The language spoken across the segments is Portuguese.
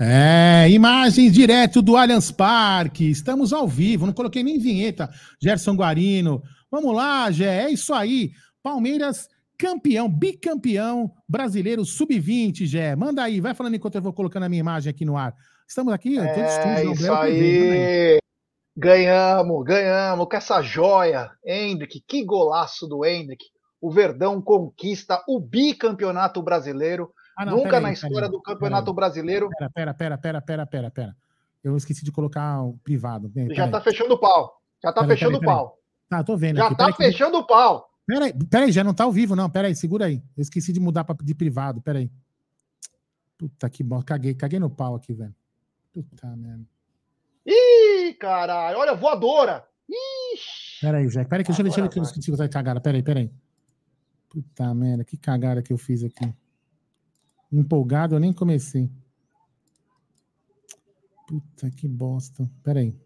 É, imagens direto do Allianz Parque. Estamos ao vivo, não coloquei nem vinheta. Gerson Guarino. Vamos lá, Gé, é isso aí. Palmeiras campeão, bicampeão brasileiro sub-20, Gé. Manda aí, vai falando enquanto eu vou colocando a minha imagem aqui no ar. Estamos aqui, é, todo estúdio, isso aí. Ganhamos, ganhamos com essa joia. Hendrick, que golaço do Hendrick. O Verdão conquista o bicampeonato brasileiro. Ah, não, Nunca aí, na história do Campeonato Brasileiro. Pera, pera, pera, pera, pera, pera, pera. Eu esqueci de colocar o privado. Pera, Já tá fechando o pau. Já tá pera, fechando o pau. Tá, tô vendo. Já aqui. tá fechando o pau. Peraí, peraí, já não tá ao vivo, não. Peraí, segura aí. Eu esqueci de mudar pra, de privado. Peraí. Puta que bom. Caguei, caguei no pau aqui, velho. Puta merda. Ih, caralho. Olha, voadora. Ixi. Peraí, Zé. Peraí, que deixa, deixa eu que eu esqueci de cagada. Peraí, peraí. Puta merda, que cagada que eu fiz aqui. Empolgado, eu nem comecei. Puta que bosta. Pera aí.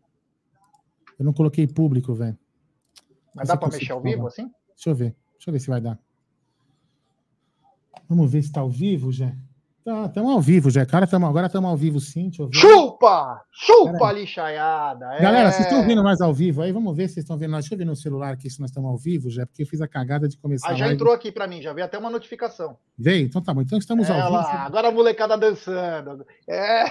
Eu não coloquei público, velho. Mas dá pra mexer ao vivo assim? Deixa eu ver. Deixa eu ver se vai dar. Vamos ver se tá ao vivo, já. Tá, estamos ao vivo, já. Cara, tamo, agora estamos ao vivo sim. Chupa! Chupa, lixaiada! É... Galera, vocês estão vendo mais ao vivo aí? Vamos ver se vocês estão vendo. Deixa eu ver no celular aqui se nós estamos ao vivo, já, porque eu fiz a cagada de começar. Ah, já entrou aqui para mim, já veio até uma notificação. Veio? Então tá bom. Então estamos é ao lá, vivo. Agora a molecada dançando. É...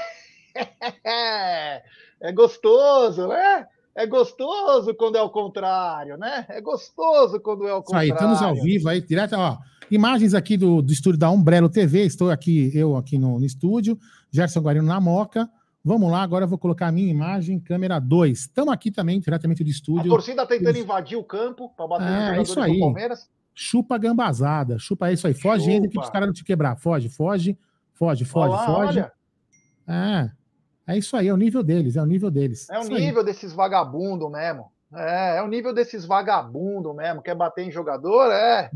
é gostoso, né? É gostoso quando é o contrário, né? É gostoso quando é o contrário. Isso aí, estamos ao vivo aí, direto, ó. Imagens aqui do, do estúdio da Umbrello TV. Estou aqui, eu aqui no, no estúdio. Gerson Guarino na Moca. Vamos lá, agora eu vou colocar a minha imagem, câmera 2. Estamos aqui também, diretamente do estúdio. A torcida tentando Eles... invadir o campo para bater é, isso aí. Palmeiras. Chupa gambazada, chupa isso aí. Foge ainda que os caras não te quebrar. Foge, foge, foge, foge, Olá, foge. Olha. É, é isso aí, é o nível deles, é o nível deles. É o nível aí. desses vagabundos mesmo. É, é o nível desses vagabundos mesmo. Quer bater em jogador? É. é.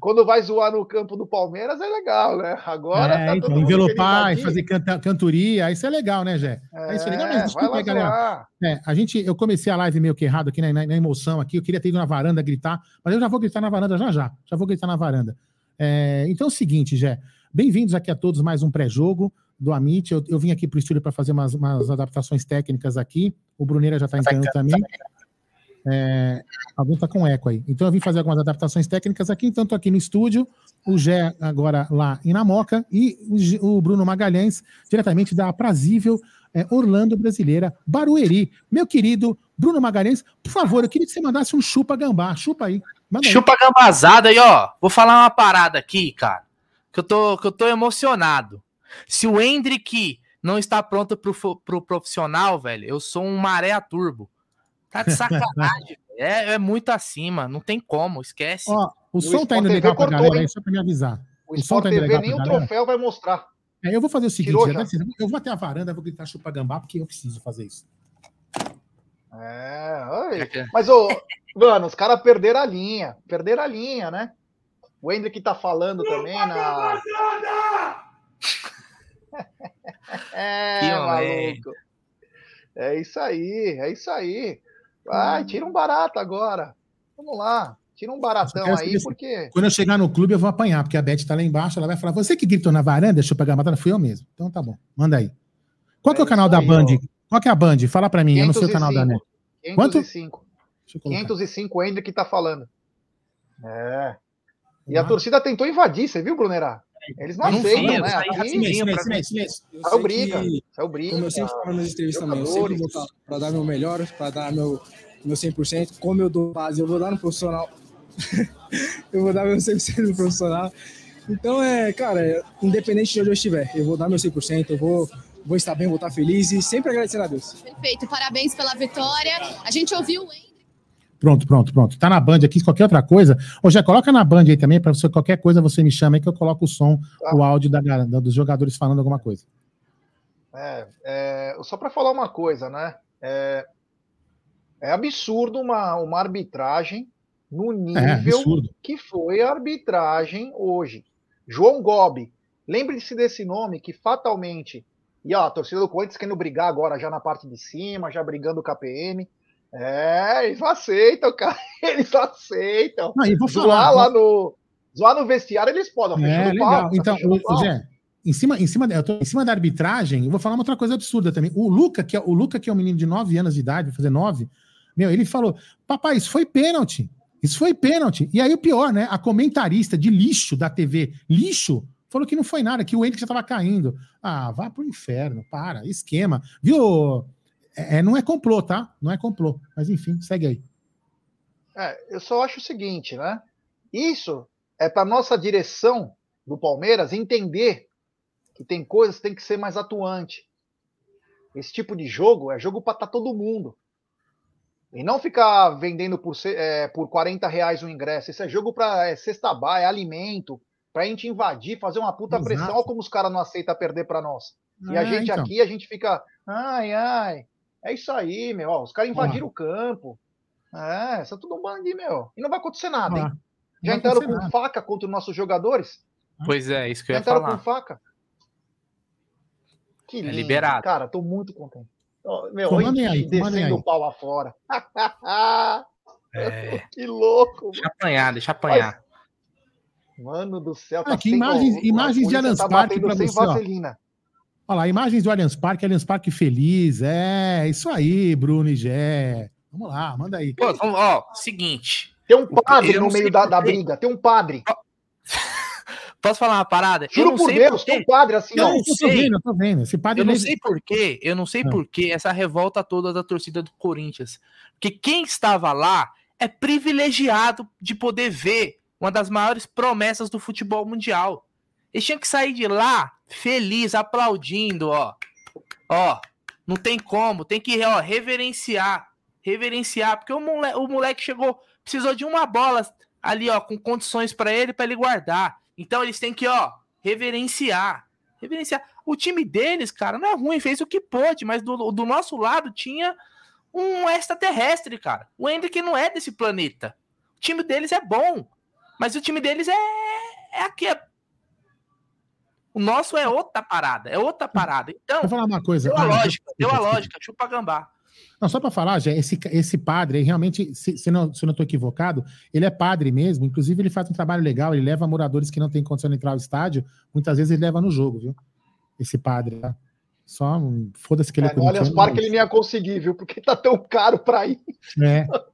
Quando vai zoar no campo do Palmeiras é legal, né? Agora. É, tá então, envelopar e fazer canta, cantoria, isso é legal, né, Jé? É, isso é legal, mas desculpa aí, galera. É, a gente, eu comecei a live meio que errado aqui na, na, na, emoção aqui. Eu queria ter ido na varanda gritar, mas eu já vou gritar na varanda já já. Já vou gritar na varanda. É, então é o seguinte, Jé. Bem-vindos aqui a todos mais um pré-jogo do Amit. Eu, eu, vim aqui para o estúdio para fazer umas, umas, adaptações técnicas aqui. O Bruneira já está entrando também. É, alguém está com eco aí. Então eu vim fazer algumas adaptações técnicas aqui, então estou aqui no estúdio, o Gé agora lá em Namoca e o, Bruno Magalhães, diretamente da aprazível é, Orlando Brasileira, Barueri. Meu querido Bruno Magalhães, por favor, eu queria que você mandasse um chupa gambá. Chupa aí. aí. Chupa gambazada aí, ó. Vou falar uma parada aqui, cara, que eu tô, que eu tô emocionado. Se o Hendrick não está pronto pro, pro profissional, velho, eu sou um maré turbo. Tá de sacanagem. é, é muito acima, não tem como, esquece. Ó, o, o som tá indo legal pra galera aí, só pra me avisar. O, o som tá indo legal nem o troféu vai mostrar. É, eu vou fazer o seguinte, eu vou até a varanda, vou gritar chupa gambá, porque eu preciso fazer isso. É, oi. mas, ô, mano, os caras perderam a linha, perderam a linha, né? O Hendrick tá falando também na... é, maluco. É isso aí, é isso aí. Vai, tira um barato agora. Vamos lá. Tira um baratão aí, porque. Quando eu chegar no clube, eu vou apanhar, porque a Beth tá lá embaixo, ela vai falar: você que gritou na varanda, deixa eu pegar a batata, fui eu mesmo. Então tá bom, manda aí. Qual é, que é o canal da aí, Band? Ó. Qual que é a Band? Fala pra mim, 505, eu não sei o canal da NET. 505. Quanto? 505 ainda que tá falando. É. E a torcida tentou invadir, você viu, Brunerá? Eles não, não aceitam, né? Aqui, silêncio, silêncio, silêncio. É o briga. É o briga. Como eu sempre falo nas entrevistas também, eu sempre vou estar para dar meu melhor, para dar meu, meu 100%. Como eu dou base, eu vou dar no profissional. eu vou dar meu 100% no profissional. Então, é, cara, independente de onde eu estiver, eu vou dar meu 100%, eu vou, vou estar bem, vou estar feliz e sempre agradecer a Deus. Perfeito, parabéns pela vitória. A gente ouviu o Pronto, pronto, pronto. Tá na Band aqui, qualquer outra coisa. Ou já coloca na Band aí também, para você qualquer coisa você me chama aí que eu coloco o som, tá. o áudio da, da, dos jogadores falando alguma coisa. É, é só para falar uma coisa, né? É, é absurdo uma, uma arbitragem no é, nível é, que foi a arbitragem hoje. João Gobi, lembre-se desse nome que fatalmente. E ó, a torcida do Corinthians querendo brigar agora já na parte de cima, já brigando o KPM. É, eles aceitam, cara. Eles aceitam. Não, e vou falar, zoar lá no. Zoar no vestiário eles podem. É, legal. Pau, então, o, Zé, em cima, em cima, eu tô, em cima da arbitragem, eu vou falar uma outra coisa absurda também. O Luca, que é, o Luca, que é um menino de 9 anos de idade, vai fazer 9, meu, ele falou: Papai, isso foi pênalti. Isso foi pênalti. E aí o pior, né? A comentarista de lixo da TV, lixo, falou que não foi nada, que o Hendrick já estava caindo. Ah, vá pro inferno, para, esquema. Viu? É, é, não é complô, tá? Não é complô. Mas enfim, segue aí. É, eu só acho o seguinte, né? Isso é para nossa direção do Palmeiras entender que tem coisas que tem que ser mais atuante. Esse tipo de jogo é jogo para estar tá todo mundo. E não ficar vendendo por, é, por 40 reais o ingresso. Isso é jogo para é, cesta bar, é alimento, para a gente invadir, fazer uma puta Exato. pressão. Olha como os caras não aceitam perder para nós. E a é, gente então. aqui, a gente fica, ai, ai. É isso aí, meu. Ó, os caras invadiram o campo. É, isso é tudo um bando, meu. E não vai acontecer nada, hein? Já entraram com nada. faca contra os nossos jogadores? Pois é, isso que eu ia falar. entraram com faca? Que é lindo. É liberado. Cara, tô muito contente. Meu, aí, descendo aí. o pau lá fora. é. Que louco. Deixa apanhar, deixa apanhar. Mano do céu. Tá Aqui, imagens, imagens de Allianz tá Parque para você. Vaselina. Olha lá, imagens do Allianz Parque, Allianz Parque feliz. É, isso aí, Bruno e Gé. Vamos lá, manda aí. Pô, ó, seguinte. Tem um padre no meio da, da briga, tem um padre. Posso falar uma parada? Juro por Deus, tem um padre assim, eu ó. Não sei. Tô vendo, tô vendo. Esse padre eu não sei porquê, eu não sei ah. porquê essa revolta toda da torcida do Corinthians. Porque quem estava lá é privilegiado de poder ver uma das maiores promessas do futebol mundial. Eles tinham que sair de lá feliz, aplaudindo, ó. Ó, não tem como, tem que ó, reverenciar. Reverenciar, porque o moleque, o moleque chegou, precisou de uma bola ali, ó, com condições para ele, para ele guardar. Então eles têm que, ó, reverenciar. Reverenciar. O time deles, cara, não é ruim, fez o que pôde, mas do, do nosso lado tinha um extraterrestre, cara. O Hendrick não é desse planeta. O time deles é bom, mas o time deles é, é aqui. É... O nosso é outra parada, é outra parada. Então, Vou falar uma coisa. Deu a ah, lógica, deu a lógica, chupa gambá. Não, só para falar, já, esse, esse padre, realmente, se, se, não, se eu não estou equivocado, ele é padre mesmo. Inclusive, ele faz um trabalho legal, ele leva moradores que não têm condição de entrar ao estádio. Muitas vezes ele leva no jogo, viu? Esse padre, tá? Só foda-se que ele é, é Olha, os parques ele não ia conseguir, viu? Porque tá tão caro para ir. É.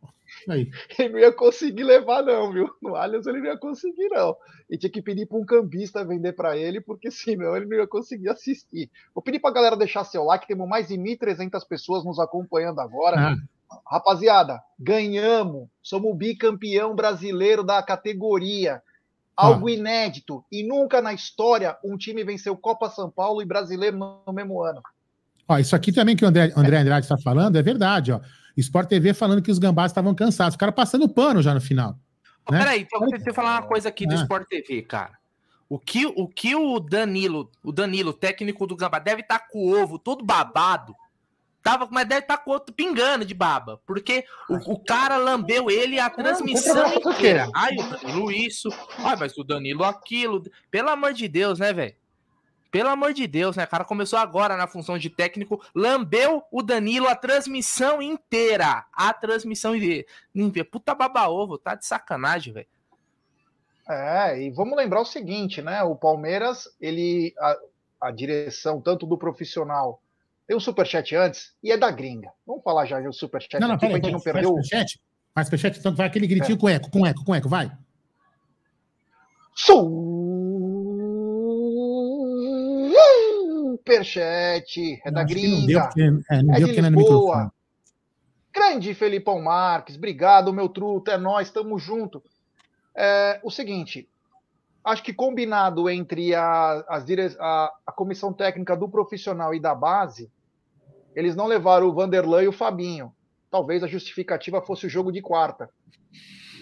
Aí. Ele não ia conseguir levar, não, viu? No Allianz ele não ia conseguir, não. E tinha que pedir para um cambista vender para ele, porque senão ele não ia conseguir assistir. Vou pedir para a galera deixar seu like, temos mais de 1.300 pessoas nos acompanhando agora. Ah. Rapaziada, ganhamos, somos bicampeão brasileiro da categoria. Algo ah. inédito. E nunca na história um time venceu Copa São Paulo e brasileiro no mesmo ano. Ó, isso aqui também que o André, André Andrade está falando é verdade. Ó. Sport TV falando que os gambás estavam cansados. O cara passando pano já no final. Oh, né? Peraí, então eu falar uma coisa aqui do é. Sport TV, cara. O que, o que o Danilo, o Danilo, técnico do Gambá, deve estar tá com o ovo todo babado. Tava, mas deve estar tá com o outro pingando de baba. Porque o, o cara lambeu ele a transmissão inteira. Ai, o Danilo isso. Ai, mas o Danilo aquilo. Pelo amor de Deus, né, velho? Pelo amor de Deus, né? O cara começou agora na função de técnico, lambeu o Danilo a transmissão inteira. A transmissão inteira. Puta baba-ovo, tá de sacanagem, velho. É, e vamos lembrar o seguinte, né? O Palmeiras, ele. A, a direção, tanto do profissional. Tem um superchat antes e é da gringa. Vamos falar já do superchat não, não, aqui pra gente não perder o. Superchat? Faz superchat, então vai aquele gritinho é. com eco, com eco, com eco, vai. Superchat, é da gringa. Porque, é, não é de Lisboa. Grande Felipão Marques, obrigado, meu truto, é nós, estamos junto. É, o seguinte, acho que combinado entre a, as dire... a, a comissão técnica do profissional e da base, eles não levaram o Vanderlei e o Fabinho. Talvez a justificativa fosse o jogo de quarta.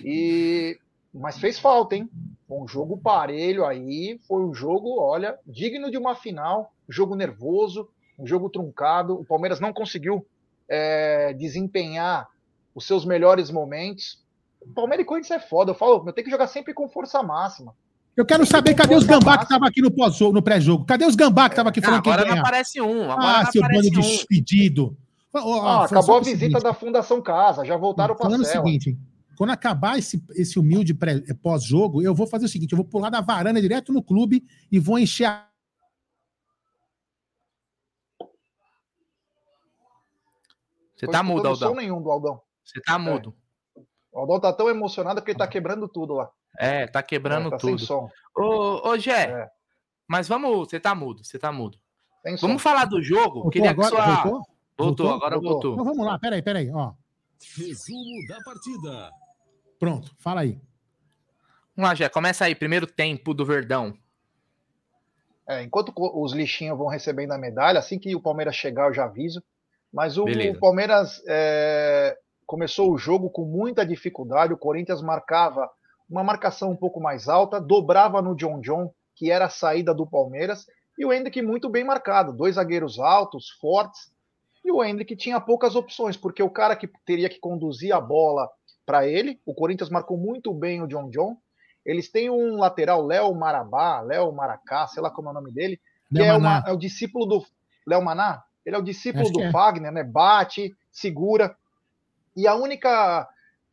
E mas fez falta, hein? Um jogo parelho aí, foi um jogo, olha, digno de uma final, jogo nervoso, um jogo truncado. O Palmeiras não conseguiu é, desempenhar os seus melhores momentos. O Palmeiras e Corinthians é foda. Eu falo, eu tenho que jogar sempre com força máxima. Eu quero saber cadê os gambá que estavam aqui no pós-jogo, no pré-jogo. Cadê os gambá que estavam aqui falando que Agora não aparece um. Agora ah, seu bando um. despedido. Oh, ah, acabou a visita da Fundação Casa, já voltaram para Falando o seguinte, quando acabar esse, esse humilde pós-jogo, eu vou fazer o seguinte: eu vou pular da varanda direto no clube e vou encher a Você tá mudo, Aldão. Não nenhum do Aldão. Você tá mudo. É. O Aldão tá tão emocionado que ele tá quebrando tudo lá. É, tá quebrando é, tá tudo. Sem som. Ô, ô Gé, é. mas vamos. Você tá mudo, você tá mudo. Sem vamos som. falar do jogo. Voltou Queria agora, que sua... voltou? Voltou, voltou? agora voltou. voltou. Então vamos lá, peraí, peraí, ó. Resumo da partida. Pronto, fala aí. Vamos lá, Gé, começa aí, primeiro tempo do Verdão. É, enquanto os lixinhos vão recebendo a medalha, assim que o Palmeiras chegar, eu já aviso. Mas o, o Palmeiras é, começou o jogo com muita dificuldade. O Corinthians marcava uma marcação um pouco mais alta, dobrava no John John, que era a saída do Palmeiras, e o Hendrick muito bem marcado. Dois zagueiros altos, fortes, e o Hendrick tinha poucas opções, porque o cara que teria que conduzir a bola para ele, o Corinthians marcou muito bem o John John. Eles têm um lateral, Léo Marabá, Léo Maracá, sei lá como é o nome dele, que é, uma, é, o discípulo do. Léo Maná? Ele é o discípulo Acho do é. Fagner, né? Bate, segura. E a única.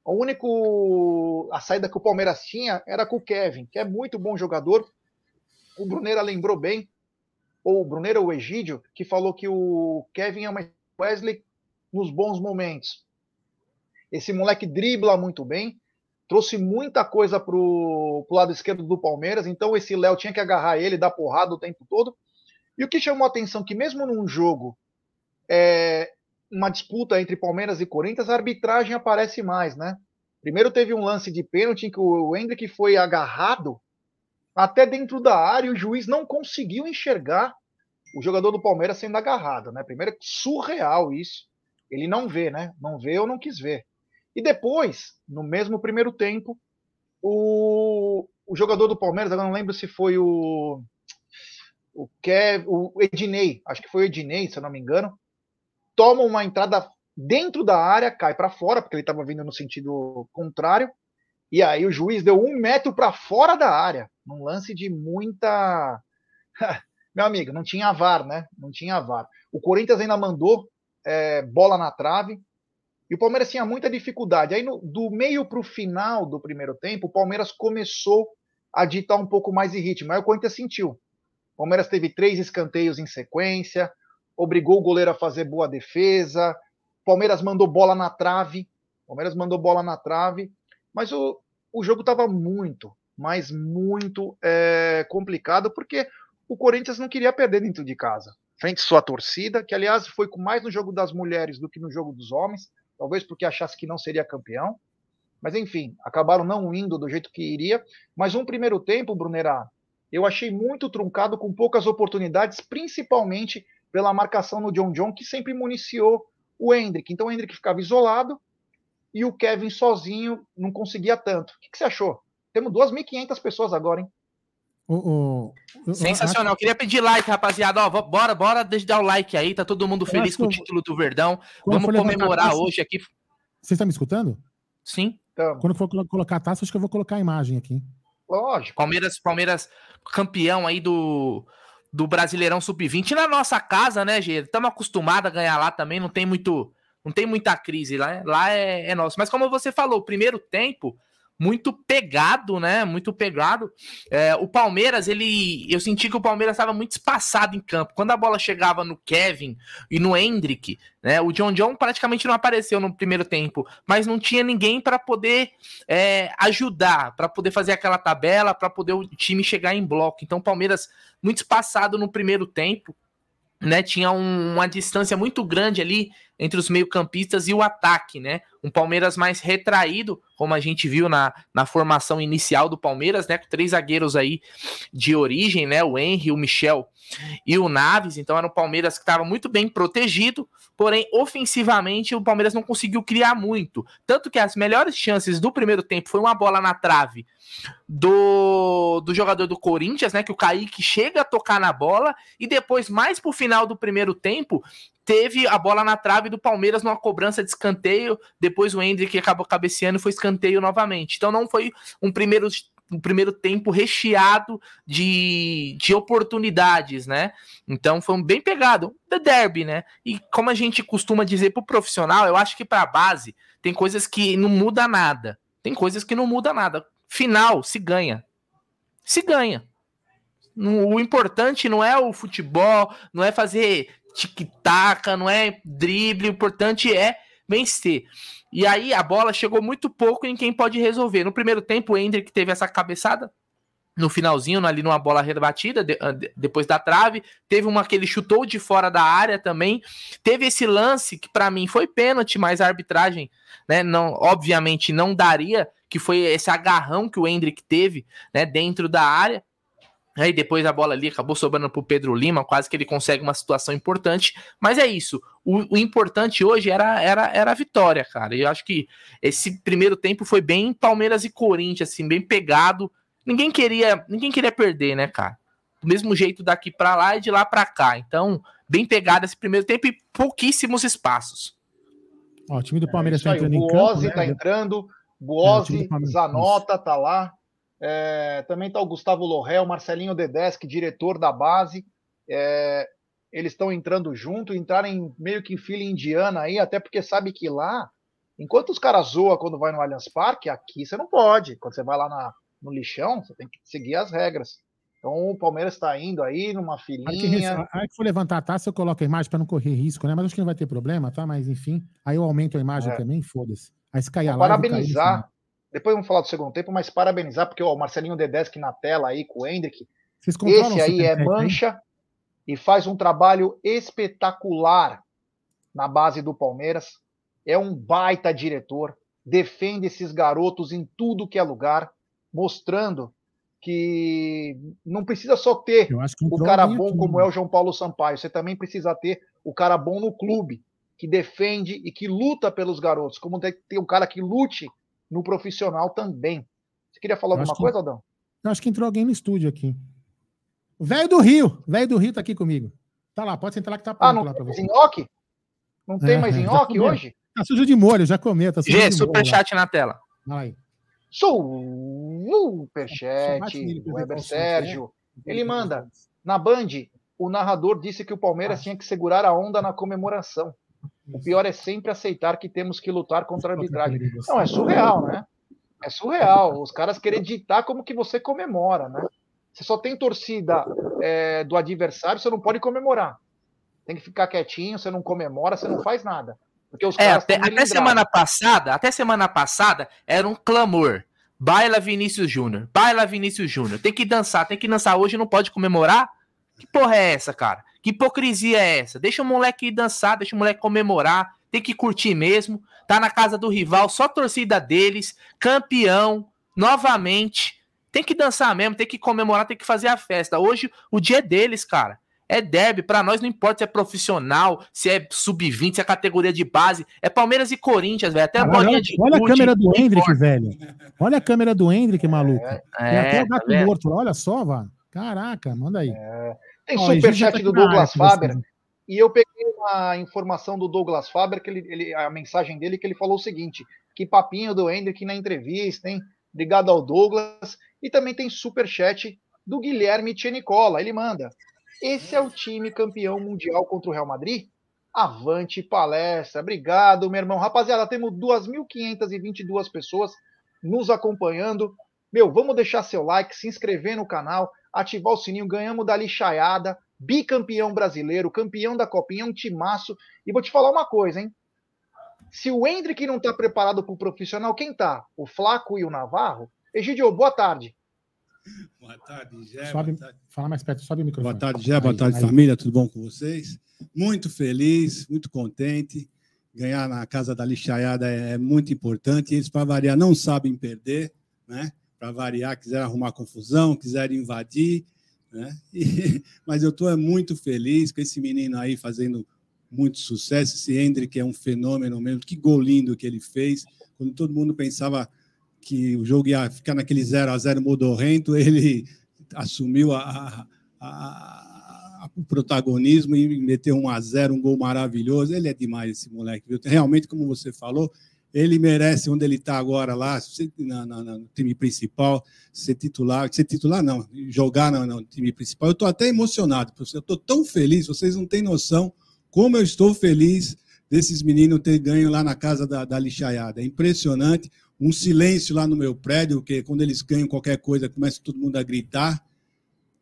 A único a saída que o Palmeiras tinha era com o Kevin, que é muito bom jogador. O Bruneira lembrou bem, ou o Bruneira ou o Egídio, que falou que o Kevin é uma Wesley nos bons momentos. Esse moleque dribla muito bem, trouxe muita coisa pro, pro lado esquerdo do Palmeiras, então esse Léo tinha que agarrar ele, dar porrada o tempo todo. E o que chamou a atenção que mesmo num jogo é, uma disputa entre Palmeiras e Corinthians, a arbitragem aparece mais, né? Primeiro teve um lance de pênalti em que o Hendrick foi agarrado até dentro da área e o juiz não conseguiu enxergar o jogador do Palmeiras sendo agarrado, né? Primeiro surreal isso. Ele não vê, né? Não vê ou não quis ver. E depois, no mesmo primeiro tempo, o, o jogador do Palmeiras, agora não lembro se foi o o, Kev, o Ednei, acho que foi o Ednei, se eu não me engano, toma uma entrada dentro da área, cai para fora, porque ele estava vindo no sentido contrário, e aí o juiz deu um metro para fora da área, num lance de muita. Meu amigo, não tinha VAR, né? Não tinha VAR. O Corinthians ainda mandou é, bola na trave, e o Palmeiras tinha muita dificuldade. Aí, no, do meio para o final do primeiro tempo, o Palmeiras começou a ditar um pouco mais de ritmo. Aí o Corinthians sentiu. O Palmeiras teve três escanteios em sequência, obrigou o goleiro a fazer boa defesa. Palmeiras mandou bola na trave. Palmeiras mandou bola na trave. Mas o, o jogo estava muito, mas muito é, complicado, porque o Corinthians não queria perder dentro de casa. Frente à sua torcida, que aliás foi mais no jogo das mulheres do que no jogo dos homens, talvez porque achasse que não seria campeão. Mas enfim, acabaram não indo do jeito que iria. Mas um primeiro tempo, Brunerá, eu achei muito truncado, com poucas oportunidades, principalmente pela marcação no John John, que sempre municiou o Hendrick. Então o Hendrick ficava isolado e o Kevin sozinho não conseguia tanto. O que, que você achou? Temos 2.500 pessoas agora, hein? O, o, Sensacional. Queria pedir like, rapaziada. Ó, bora, bora dar o like aí. Tá todo mundo feliz com o título do Verdão. Vamos comemorar taça, hoje aqui. Você está me escutando? Sim. Então. Quando for colocar a taça, acho que eu vou colocar a imagem aqui. Lógico. Palmeiras, Palmeiras campeão aí do do Brasileirão Sub-20 na nossa casa, né, Gê? Estamos acostumados a ganhar lá também, não tem muito, não tem muita crise lá, lá é, é nosso. Mas como você falou, o primeiro tempo muito pegado, né? Muito pegado. É, o Palmeiras, ele, eu senti que o Palmeiras estava muito espaçado em campo. Quando a bola chegava no Kevin e no Hendrick, né? O John John praticamente não apareceu no primeiro tempo, mas não tinha ninguém para poder é, ajudar, para poder fazer aquela tabela, para poder o time chegar em bloco. Então, o Palmeiras muito espaçado no primeiro tempo né, tinha um, uma distância muito grande ali entre os meio-campistas e o ataque, né? Um Palmeiras mais retraído, como a gente viu na, na formação inicial do Palmeiras, né? Com três zagueiros aí de origem, né? O Henry, o Michel e o Naves. Então era um Palmeiras que estava muito bem protegido, porém, ofensivamente, o Palmeiras não conseguiu criar muito. Tanto que as melhores chances do primeiro tempo foi uma bola na trave do, do jogador do Corinthians, né? Que o Kaique chega a tocar na bola, e depois, mais pro final do primeiro tempo, teve a bola na trave do Palmeiras numa cobrança de escanteio. Depois o Hendrick acabou cabeceando e foi escanteio novamente. Então não foi um primeiro um primeiro tempo recheado de, de oportunidades, né? Então foi um bem pegado, the derby, né? E como a gente costuma dizer pro profissional, eu acho que para a base tem coisas que não muda nada. Tem coisas que não muda nada. Final se ganha. Se ganha. O importante não é o futebol, não é fazer tic-tac, não é drible, o importante é vencer. E aí a bola chegou muito pouco em quem pode resolver. No primeiro tempo, o Hendrick teve essa cabeçada no finalzinho, ali numa bola rebatida, de, depois da trave. Teve uma que ele chutou de fora da área também. Teve esse lance que para mim foi pênalti, mas a arbitragem, né, não, obviamente não daria, que foi esse agarrão que o Hendrick teve, né, dentro da área. Aí depois a bola ali acabou sobrando para o Pedro Lima, quase que ele consegue uma situação importante. Mas é isso. O, o, importante hoje era, era, era a vitória, cara. E eu acho que esse primeiro tempo foi bem Palmeiras e Corinthians, assim, bem pegado. Ninguém queria, ninguém queria perder, né, cara? Do mesmo jeito daqui para lá e de lá para cá. Então, bem pegado esse primeiro tempo e pouquíssimos espaços. Ó, o time do Palmeiras está é, entrando em campo. Buozzi né? tá entrando, Buozzi, é, Zanota tá lá. É, também está o Gustavo Lorrel, Marcelinho Dedeschi, diretor da base. É, eles estão entrando junto, entrarem meio que em fila indiana aí, até porque sabe que lá, enquanto os caras zoam quando vai no Allianz Parque, aqui você não pode. Quando você vai lá na, no lixão, você tem que seguir as regras. Então o Palmeiras está indo aí numa filinha. Aí que for levantar a taça, eu coloco a imagem para não correr risco, né? Mas acho que não vai ter problema, tá? Mas enfim, aí eu aumento a imagem é. também, foda-se. Aí se cair a live, Parabenizar depois vamos falar do segundo tempo, mas parabenizar, porque ó, o Marcelinho Dedeschi na tela aí com o Hendrick. Esse aí é mancha e faz um trabalho espetacular na base do Palmeiras. É um baita diretor, defende esses garotos em tudo que é lugar, mostrando que não precisa só ter o cara bom aqui, como é o João Paulo Sampaio, você também precisa ter o cara bom no clube, que defende e que luta pelos garotos, como tem que ter um cara que lute no profissional também. Você queria falar alguma que, coisa, Aldão? Eu acho que entrou alguém no estúdio aqui. O velho do Rio. velho do Rio tá aqui comigo. Tá lá, pode sentar lá que tá ah, pronto ah, não lá pra você. Nhoque? Não tem é, mais nhoque hoje? Tá sujo de molho, já comeu. Tá Gê, superchat na tela. Aí. Superchat, Weber Sérgio. Ele manda. Na Band, o narrador disse que o Palmeiras ah. tinha que segurar a onda na comemoração. O pior é sempre aceitar que temos que lutar contra a arbitragem. Não, é surreal, né? É surreal. Os caras querem ditar como que você comemora, né? Você só tem torcida é, do adversário, você não pode comemorar. Tem que ficar quietinho, você não comemora, você não faz nada. Porque os é, até, até semana passada, até semana passada era um clamor. Baila Vinícius Júnior, baila Vinícius Júnior. Tem que dançar, tem que dançar hoje, não pode comemorar? Que porra é essa, cara? Que hipocrisia é essa? Deixa o moleque dançar, deixa o moleque comemorar, tem que curtir mesmo. Tá na casa do rival, só torcida deles, campeão, novamente. Tem que dançar mesmo, tem que comemorar, tem que fazer a festa. Hoje o dia é deles, cara. É derby, para nós não importa se é profissional, se é sub-20, se é categoria de base, é Palmeiras e Corinthians, velho. Até Caralho, a bolinha de Olha a câmera do Hendrick, velho. Olha a câmera do Hendrick, maluco. É, é, até o gato tá morto, olha só, velho. Caraca, manda aí. É. Tem superchat tá do Douglas Faber. E eu peguei uma informação do Douglas Faber, que ele, ele, a mensagem dele, que ele falou o seguinte: que papinho do Hendrick na entrevista, hein? Obrigado ao Douglas. E também tem superchat do Guilherme Tchenicola. Ele manda: Esse é o time campeão mundial contra o Real Madrid? Avante palestra. Obrigado, meu irmão. Rapaziada, temos 2.522 pessoas nos acompanhando. Meu, vamos deixar seu like, se inscrever no canal ativar o sininho, ganhamos da lixaiada, bicampeão brasileiro, campeão da Copinha, um timaço. E vou te falar uma coisa, hein? Se o Hendrick não está preparado para o profissional, quem tá? O Flaco e o Navarro? Egidio, boa tarde. Boa tarde, Gé. Sobe, tarde. Fala mais perto, sobe o microfone. Boa tarde, Gé. Boa tarde, aí. família. Tudo bom com vocês? Muito feliz, muito contente. Ganhar na casa da lixaiada é, é muito importante. Eles, para variar, não sabem perder, né? para variar, quiseram arrumar confusão, quiseram invadir, né? E, mas eu estou muito feliz com esse menino aí fazendo muito sucesso. Esse Hendrick é um fenômeno mesmo. Que gol lindo que ele fez. Quando todo mundo pensava que o jogo ia ficar naquele 0 a 0 modorrento, ele assumiu a, a, a, o protagonismo e meteu um a 0 um gol maravilhoso. Ele é demais, esse moleque. Viu? Realmente, como você falou, ele merece onde ele está agora lá, no time principal, ser titular, ser titular não, jogar no, no time principal. Eu estou até emocionado, eu estou tão feliz, vocês não têm noção como eu estou feliz desses meninos ter ganho lá na casa da, da lixaiada. É impressionante, um silêncio lá no meu prédio, que quando eles ganham qualquer coisa, começa todo mundo a gritar.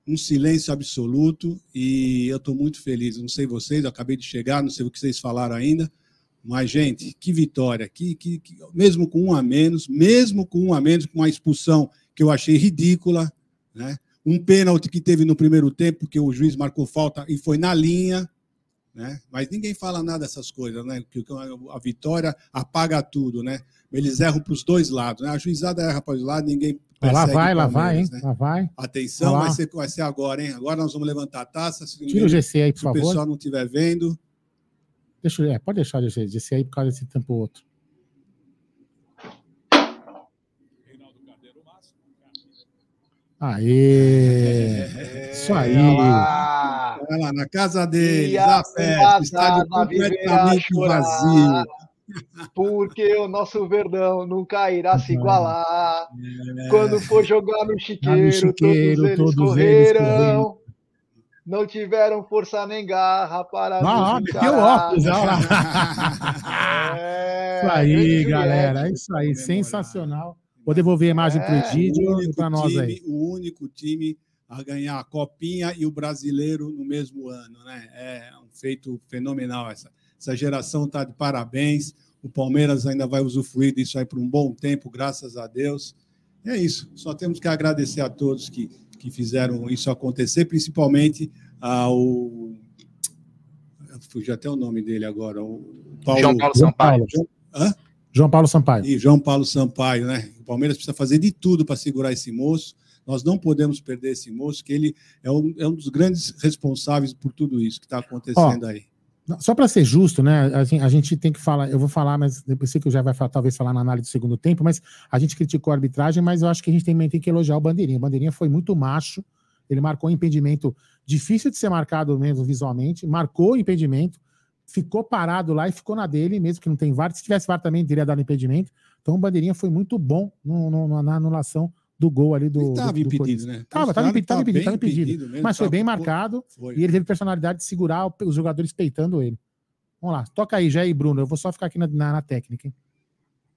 um silêncio absoluto e eu estou muito feliz. Não sei vocês, eu acabei de chegar, não sei o que vocês falaram ainda, mas, gente, que vitória! Que, que, que, mesmo com um a menos, mesmo com um a menos, com uma expulsão que eu achei ridícula, né? um pênalti que teve no primeiro tempo, porque o juiz marcou falta e foi na linha, né? mas ninguém fala nada dessas coisas, né? que a vitória apaga tudo, né? eles erram para os dois lados, né? a juizada erra para os lados, ninguém Lá vai, lá vai, hein? Né? Lá vai. Atenção, vai ser, vai ser agora, hein? Agora nós vamos levantar a taça. Tira o GC aí, por favor. Se o pessoal não estiver vendo. Deixa, é, pode deixar o GC, GC aí por causa desse tempo outro. Aê! É, Isso aí! Olha lá, na casa deles, a festa, estádio completamente vazio. Porque o nosso Verdão nunca irá se igualar. É. Quando for jogar no chiqueiro, no chiqueiro todos, eles, todos correrão. Eles não tiveram força nem garra para. Ah, meteu óculos, olha lá. É, isso aí, galera. É isso aí, sensacional. Vou devolver a imagem é, para o Egídio para nós aí. O único time a ganhar a Copinha e o brasileiro no mesmo ano, né? É um feito fenomenal essa. Essa geração está de parabéns. O Palmeiras ainda vai usufruir disso aí por um bom tempo, graças a Deus. É isso. Só temos que agradecer a todos que, que fizeram isso acontecer, principalmente ao. Fugiu até o nome dele agora. O Paulo... João Paulo Sampaio. Hã? João Paulo Sampaio. E João Paulo Sampaio, né? O Palmeiras precisa fazer de tudo para segurar esse moço. Nós não podemos perder esse moço, que ele é um, é um dos grandes responsáveis por tudo isso que está acontecendo Ó, aí. Só para ser justo, né? A gente, a gente, tem que falar, eu vou falar, mas depois sei que eu já vai falar, talvez falar na análise do segundo tempo, mas a gente criticou a arbitragem, mas eu acho que a gente também tem que elogiar o Bandeirinha. O Bandeirinha foi muito macho, ele marcou um impedimento difícil de ser marcado mesmo visualmente, marcou o impedimento, ficou parado lá e ficou na dele, mesmo que não tem VAR. Se tivesse VAR também, teria dado impedimento. Então o Bandeirinha foi muito bom no, no, na anulação do gol ali do. Estava impedido, né? Tava, tava, impedido, tava impedido, tava impedido. Mesmo, mas foi bem marcado foi. e ele teve personalidade de segurar os jogadores peitando ele. Vamos lá, toca aí, já aí, Bruno. Eu vou só ficar aqui na, na, na técnica. Hein?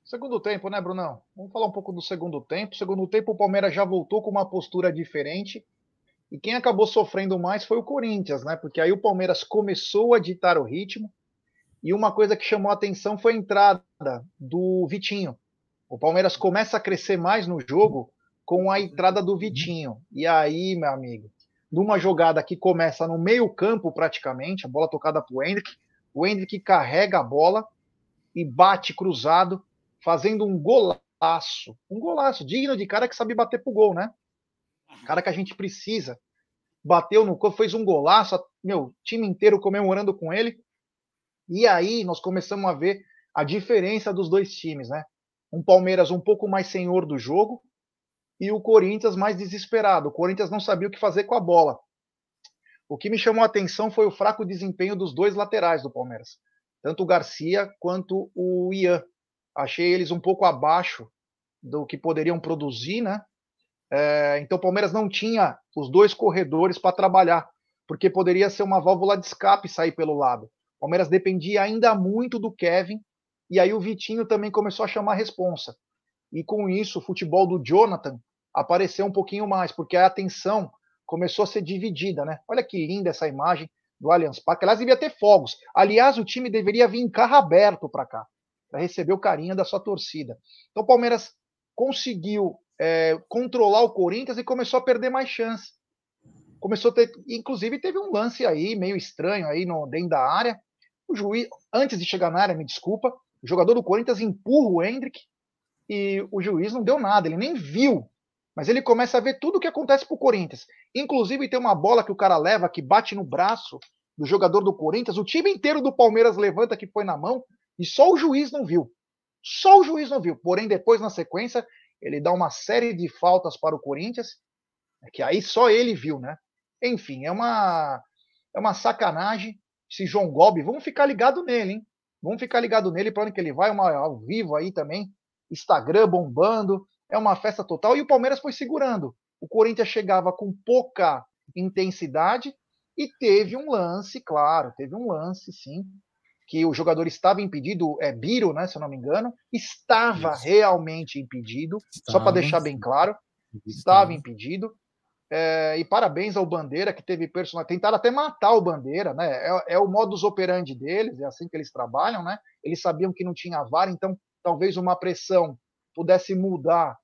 Segundo tempo, né, Brunão? Vamos falar um pouco do segundo tempo. Segundo tempo, o Palmeiras já voltou com uma postura diferente. E quem acabou sofrendo mais foi o Corinthians, né? Porque aí o Palmeiras começou a ditar o ritmo. E uma coisa que chamou a atenção foi a entrada do Vitinho. O Palmeiras começa a crescer mais no jogo com a entrada do Vitinho. E aí, meu amigo, numa jogada que começa no meio-campo praticamente, a bola tocada para o Hendrick, o Hendrick carrega a bola e bate cruzado, fazendo um golaço. Um golaço, digno de cara que sabe bater pro gol, né? Cara que a gente precisa. Bateu no corpo, fez um golaço, meu time inteiro comemorando com ele. E aí nós começamos a ver a diferença dos dois times, né? Um Palmeiras um pouco mais senhor do jogo, e o Corinthians mais desesperado. O Corinthians não sabia o que fazer com a bola. O que me chamou a atenção foi o fraco desempenho dos dois laterais do Palmeiras, tanto o Garcia quanto o Ian. Achei eles um pouco abaixo do que poderiam produzir, né? É, então o Palmeiras não tinha os dois corredores para trabalhar, porque poderia ser uma válvula de escape sair pelo lado. O Palmeiras dependia ainda muito do Kevin, e aí o Vitinho também começou a chamar a responsa e com isso o futebol do Jonathan apareceu um pouquinho mais, porque a atenção começou a ser dividida, né? Olha que linda essa imagem do Allianz Parque. Aliás, devia ter fogos. Aliás, o time deveria vir em carro aberto para cá, para receber o carinho da sua torcida. Então o Palmeiras conseguiu é, controlar o Corinthians e começou a perder mais chance. Começou a ter, inclusive teve um lance aí meio estranho aí no dentro da área. O juiz, antes de chegar na área, me desculpa, o jogador do Corinthians empurra o Hendrick e o juiz não deu nada, ele nem viu. Mas ele começa a ver tudo o que acontece pro Corinthians. Inclusive tem uma bola que o cara leva que bate no braço do jogador do Corinthians, o time inteiro do Palmeiras levanta que foi na mão e só o juiz não viu. Só o juiz não viu. Porém, depois na sequência, ele dá uma série de faltas para o Corinthians, que aí só ele viu, né? Enfim, é uma é uma sacanagem esse João Gobi. Vamos ficar ligado nele, hein? Vamos ficar ligado nele para onde que ele vai, uma ao vivo aí também Instagram bombando, é uma festa total. E o Palmeiras foi segurando. O Corinthians chegava com pouca intensidade e teve um lance, claro, teve um lance, sim, que o jogador estava impedido, é Biro, né, se eu não me engano, estava Isso. realmente impedido, estava, só para deixar bem claro, estava impedido. É, e parabéns ao Bandeira, que teve personagem. Tentaram até matar o Bandeira, né? É, é, o modus operandi deles, é assim que eles trabalham, né? Eles sabiam que não tinha VAR, então talvez uma pressão pudesse mudar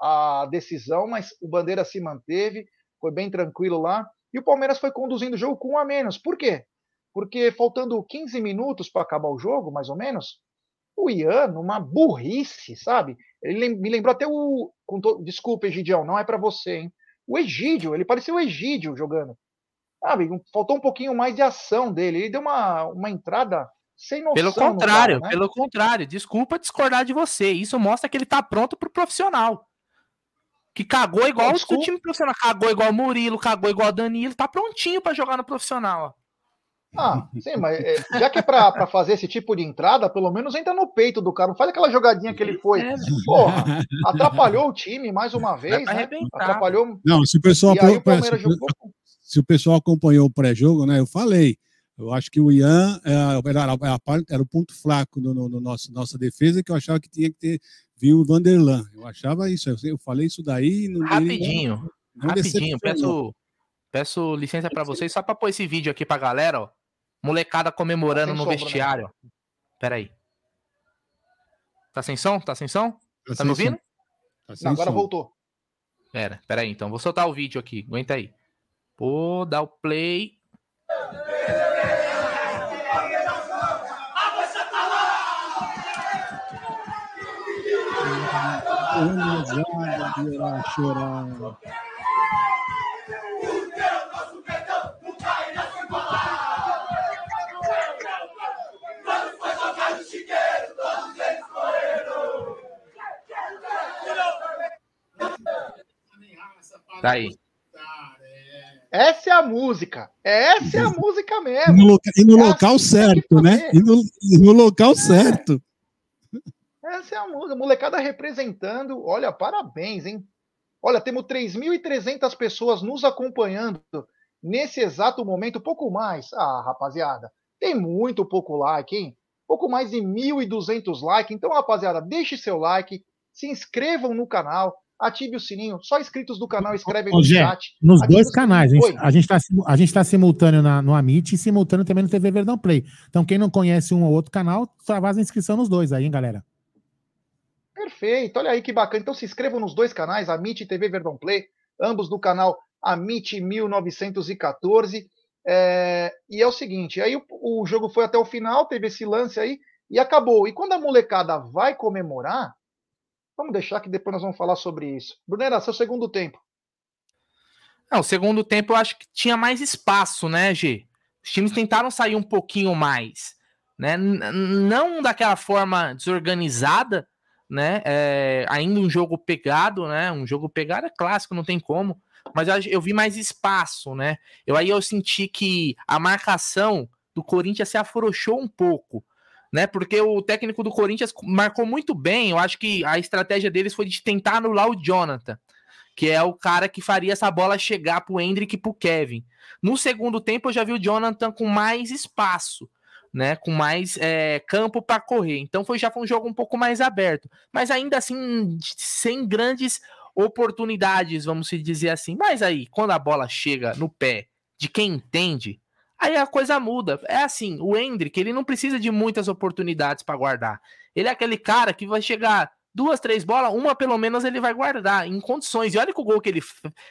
a decisão, mas o Bandeira se manteve, foi bem tranquilo lá. E o Palmeiras foi conduzindo o jogo com um a menos. Por quê? Porque faltando 15 minutos para acabar o jogo, mais ou menos, o Ian, numa burrice, sabe? Ele me lembrou até o. Desculpa, Egidião, não é para você, hein? O Egídio, ele parecia o Egídio jogando. Sabe? Faltou um pouquinho mais de ação dele. Ele deu uma, uma entrada sem noção. Pelo contrário, cara, né? pelo contrário. Desculpa discordar de você. Isso mostra que ele tá pronto pro profissional. Que cagou igual o time profissional. Cagou igual o Murilo, cagou igual o Danilo. Tá prontinho para jogar no profissional, ó. Ah, sim, mas é, já que é pra, fazer esse tipo de entrada, pelo menos entra no peito do cara. Não faz aquela jogadinha que ele foi. É, Porra, atrapalhou o time mais uma vez, né? Atrapalhou. Não, se o pessoal, o se, jogou... se o pessoal acompanhou o pré-jogo, né? Eu falei. Eu acho que o Ian é, era, era, era o ponto fraco no, no, no, nosso nossa defesa, que eu achava que tinha que ter viu o Vanderlan. Eu achava isso. Eu, eu falei isso daí. Rapidinho. Não, não rapidinho. Peço, peço licença para vocês só para pôr esse vídeo aqui pra galera, ó. Molecada comemorando no sombra, né? vestiário. Né? Pera aí. Tá sem som? Tá sem som? Tá, tá me ouvindo? Tá Não, agora som. voltou. Pera, pera aí, então. Vou soltar o vídeo aqui. Aguenta aí. Pô, dá o play. chorar. Tá aí. Essa é a música. Essa é a música mesmo. E no, loca e no é local assim certo, né? E no, e no local é. certo. Essa é a música. Molecada representando. Olha, parabéns, hein? Olha, temos 3.300 pessoas nos acompanhando nesse exato momento. Pouco mais. Ah, rapaziada, tem muito pouco like, hein? Pouco mais de 1.200 likes. Então, rapaziada, deixe seu like, se inscrevam no canal ative o sininho. Só inscritos do canal escrevem no Gé, chat. Nos dois canais. A gente está tá simultâneo na, no Amit e simultâneo também no TV Verdão Play. Então, quem não conhece um ou outro canal, faz a inscrição nos dois aí, hein, galera? Perfeito. Olha aí que bacana. Então, se inscrevam nos dois canais, Amit e TV Verdão Play, ambos do canal Amit 1914. É, e é o seguinte, aí o, o jogo foi até o final, teve esse lance aí e acabou. E quando a molecada vai comemorar, Vamos deixar que depois nós vamos falar sobre isso. Brunera, seu segundo tempo. Não, o segundo tempo eu acho que tinha mais espaço, né, G? Os times tentaram sair um pouquinho mais, né? Não daquela forma desorganizada, né? É, ainda um jogo pegado, né? Um jogo pegado é clássico, não tem como. Mas eu, eu vi mais espaço, né? Eu aí eu senti que a marcação do Corinthians se afrouxou um pouco né? Porque o técnico do Corinthians marcou muito bem. Eu acho que a estratégia deles foi de tentar anular o Jonathan, que é o cara que faria essa bola chegar pro Hendrick e pro Kevin. No segundo tempo, eu já vi o Jonathan com mais espaço. Né, com mais é, campo para correr. Então foi já foi um jogo um pouco mais aberto, mas ainda assim sem grandes oportunidades, vamos dizer assim. Mas aí, quando a bola chega no pé de quem entende, Aí a coisa muda. É assim, o Hendrick, ele não precisa de muitas oportunidades para guardar. Ele é aquele cara que vai chegar duas, três bolas, uma pelo menos ele vai guardar em condições. E olha que o gol que ele,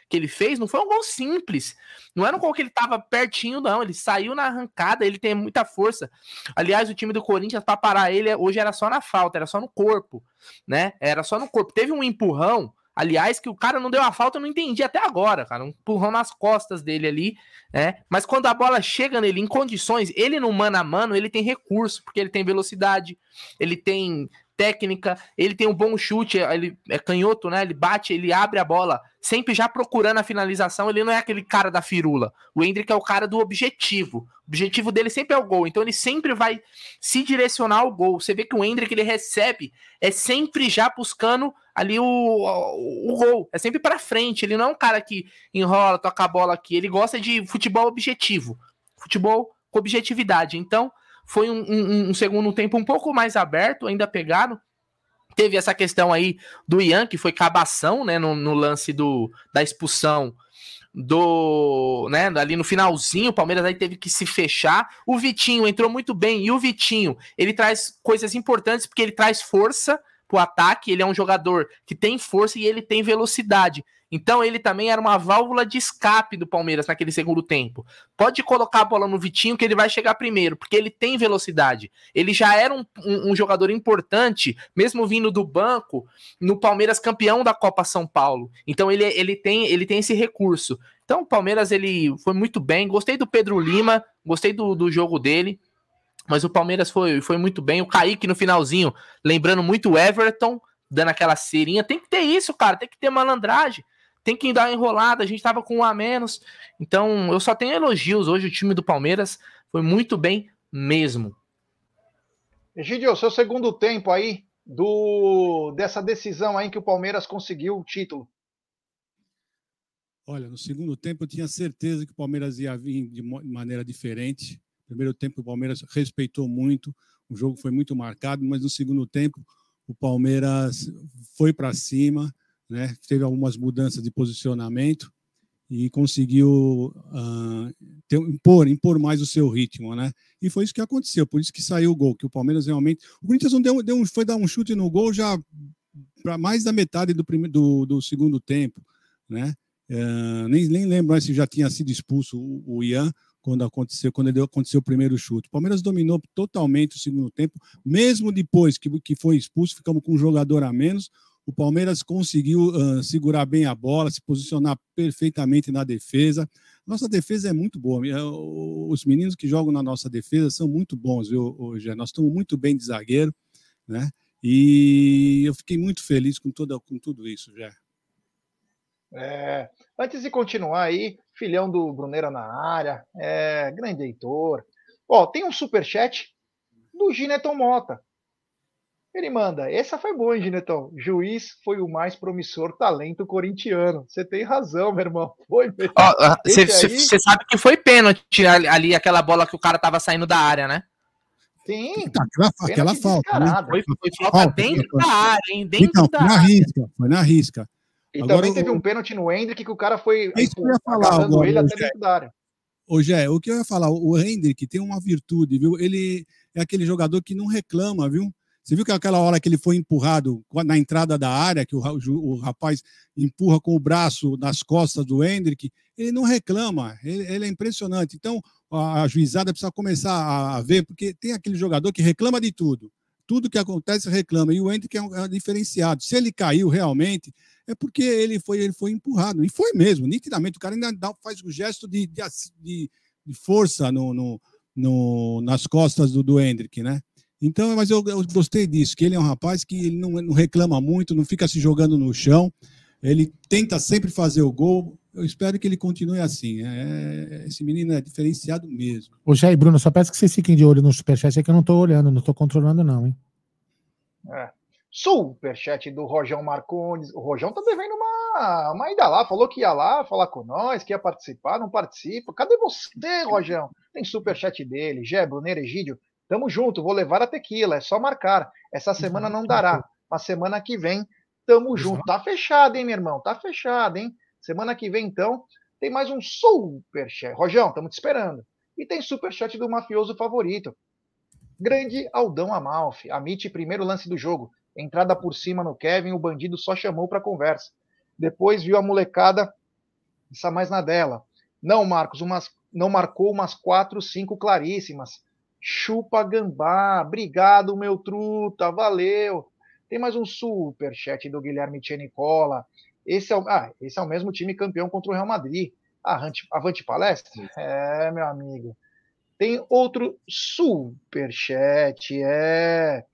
que ele fez não foi um gol simples. Não era um gol que ele tava pertinho, não. Ele saiu na arrancada, ele tem muita força. Aliás, o time do Corinthians, para parar ele, hoje era só na falta, era só no corpo, né? Era só no corpo. Teve um empurrão Aliás, que o cara não deu a falta, eu não entendi até agora, cara. Um empurrão nas costas dele ali, né? Mas quando a bola chega nele em condições, ele no mano a mano, ele tem recurso, porque ele tem velocidade, ele tem técnica, ele tem um bom chute, ele é canhoto, né? Ele bate, ele abre a bola, sempre já procurando a finalização. Ele não é aquele cara da firula. O Hendrick é o cara do objetivo. O objetivo dele sempre é o gol, então ele sempre vai se direcionar ao gol. Você vê que o Hendrick ele recebe, é sempre já buscando ali o, o, o gol, é sempre para frente. Ele não é um cara que enrola, toca a bola aqui. Ele gosta de futebol objetivo, futebol com objetividade. Então foi um, um, um segundo tempo um pouco mais aberto, ainda pegado. Teve essa questão aí do Ian, que foi cabação, né, no, no lance do, da expulsão do, né, ali no finalzinho, o Palmeiras aí teve que se fechar. O Vitinho entrou muito bem e o Vitinho, ele traz coisas importantes porque ele traz força pro ataque, ele é um jogador que tem força e ele tem velocidade. Então ele também era uma válvula de escape do Palmeiras naquele segundo tempo. Pode colocar a bola no Vitinho que ele vai chegar primeiro, porque ele tem velocidade. Ele já era um, um, um, jogador importante, mesmo vindo do banco, no Palmeiras campeão da Copa São Paulo. Então ele, ele, tem, ele tem esse recurso. Então o Palmeiras ele foi muito bem. Gostei do Pedro Lima, gostei do, do jogo dele. Mas o Palmeiras foi, foi muito bem. O Kaique no finalzinho, lembrando muito o Everton, dando aquela cerinha. Tem que ter isso, cara. Tem que ter malandragem tem que dar uma enrolada, a gente tava com um a menos. Então, eu só tenho elogios hoje, o time do Palmeiras foi muito bem mesmo. Egidio, seu segundo tempo aí do dessa decisão aí que o Palmeiras conseguiu o título. Olha, no segundo tempo eu tinha certeza que o Palmeiras ia vir de maneira diferente. Primeiro tempo o Palmeiras respeitou muito, o jogo foi muito marcado, mas no segundo tempo o Palmeiras foi para cima, né? teve algumas mudanças de posicionamento e conseguiu uh, ter, impor, impor mais o seu ritmo, né? E foi isso que aconteceu, por isso que saiu o gol, que o Palmeiras realmente. O Corinthians não deu, deu foi dar um chute no gol já para mais da metade do, primeiro, do, do segundo tempo, né? Uh, nem, nem lembro se já tinha sido expulso o, o Ian quando aconteceu, quando ele aconteceu o primeiro chute. O Palmeiras dominou totalmente o segundo tempo, mesmo depois que, que foi expulso, ficamos com um jogador a menos o Palmeiras conseguiu uh, segurar bem a bola, se posicionar perfeitamente na defesa. Nossa defesa é muito boa. Eh, os meninos que jogam na nossa defesa são muito bons, viu, hoje. Nós estamos muito bem de zagueiro, né? E eu fiquei muito feliz com, toda, com tudo isso, já. É, antes de continuar aí, filhão do Bruneira na área, é, grande Heitor. Ó, tem um super chat do Gineton Mota. Ele manda, essa foi boa, hein, Ginetão? Juiz foi o mais promissor talento corintiano. Você tem razão, meu irmão. Foi mesmo. Você aí... sabe que foi pênalti ali, aquela bola que o cara tava saindo da área, né? Sim. Tá, aquela, aquela falta. Né? Foi, foi falta falta, dentro da área, hein? Dentro então, da foi na área. risca, foi na risca. E Agora, também teve um pênalti no Hendrick que o cara foi é isso que eu ia falar agora, ele até dentro da área. Ô, Gé, o que eu ia falar, o Hendrick tem uma virtude, viu? Ele é aquele jogador que não reclama, viu? Você viu que aquela hora que ele foi empurrado na entrada da área, que o, o rapaz empurra com o braço nas costas do Hendrick, ele não reclama, ele, ele é impressionante. Então, a, a, juizada precisa começar a, a, ver, porque tem aquele jogador que reclama de tudo. Tudo que acontece reclama, e o Hendrick é, um, é diferenciado. Se ele caiu realmente, é porque ele foi, ele foi empurrado. E foi mesmo, nitidamente. O cara ainda dá, faz o gesto de, de, de força no, no, no, nas costas do, do Hendrick, né? Então, mas eu, eu, gostei disso, que ele é um rapaz que ele não, não, reclama muito, não fica se jogando no chão, ele tenta sempre fazer o gol. Eu espero que ele continue assim. É, esse menino é diferenciado mesmo. Ô, Jair Bruno, só peço que vocês fiquem de olho no superchat, é que eu não estou olhando, não estou controlando, não, hein? É. Superchat do Rojão Marcondes. O Rojão tá devendo uma, uma ida lá, falou que ia lá falar com nós, que ia participar, não participa. Cadê você, Rojão? Tem superchat dele, Gé, Bruneiro, Egídio. Tamo junto, vou levar a tequila, é só marcar. Essa semana não dará, mas semana que vem tamo junto. Tá fechado, hein, meu irmão? Tá fechado, hein? Semana que vem, então, tem mais um superchat. Rojão, estamos te esperando. E tem superchat do mafioso favorito. Grande Aldão Amalfi. Amit, primeiro lance do jogo. Entrada por cima no Kevin, o bandido só chamou para conversa. Depois viu a molecada, está mais na dela. Não, Marcos, umas, não marcou umas quatro, cinco claríssimas. Chupa gambá. Obrigado, meu truta. Valeu. Tem mais um super chat do Guilherme Nicola. Esse é, o, ah, esse é o mesmo time campeão contra o Real Madrid. Avante, avante palestra? É, meu amigo. Tem outro super chat, é.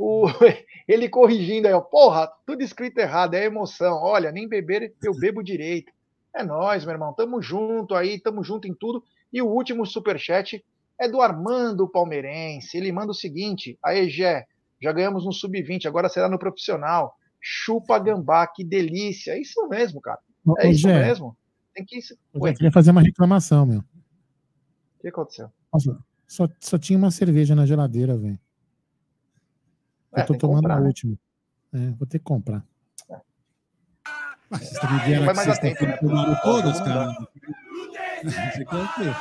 O, ele corrigindo aí, ó. Porra, tudo escrito errado, é emoção. Olha, nem beber eu bebo direito. É nós, meu irmão. Tamo junto aí, tamo junto em tudo. E o último super chat é do Armando Palmeirense. Ele manda o seguinte: Aê, Gé, já ganhamos no sub-20, agora será no profissional. Chupa gambá, que delícia. É isso mesmo, cara. É Ô, isso Gé, mesmo. Tem que. Eu queria fazer uma reclamação, meu. O que aconteceu? Nossa, só, só tinha uma cerveja na geladeira, velho. É, eu tô tomando comprar, a né? última. É, vou ter que comprar. Mas vocês também vieram aqui sexta-feira tomaram todas, cara. Você quer o quê?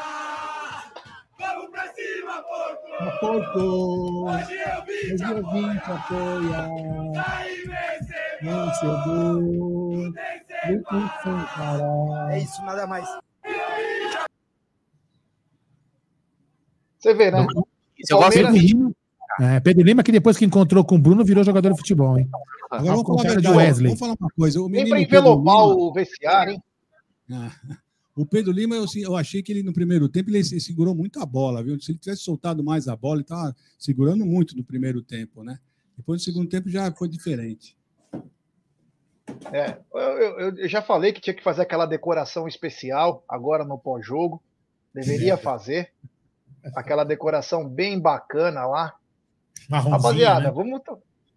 Vamos pra cima, Porto! Porto! Hoje eu vim te apoiar. Vencedor! É isso, nada mais. Você vê, né? Eu gosto do Lima. É, Pedro Lima, que depois que encontrou com o Bruno, virou jogador de futebol, hein? Agora vamos falar, verdade, de Wesley. vamos falar uma coisa. O menino Nem envelopar o vestiário, hein? Ah, o Pedro Lima, eu, eu, achei que ele no primeiro tempo ele segurou muito a bola, viu? Se ele tivesse soltado mais a bola, ele estava segurando muito no primeiro tempo, né? Depois no segundo tempo já foi diferente. É, eu, eu, eu, já falei que tinha que fazer aquela decoração especial agora no pós-jogo. Deveria fazer aquela decoração bem bacana lá. Rapaziada, né? vamos,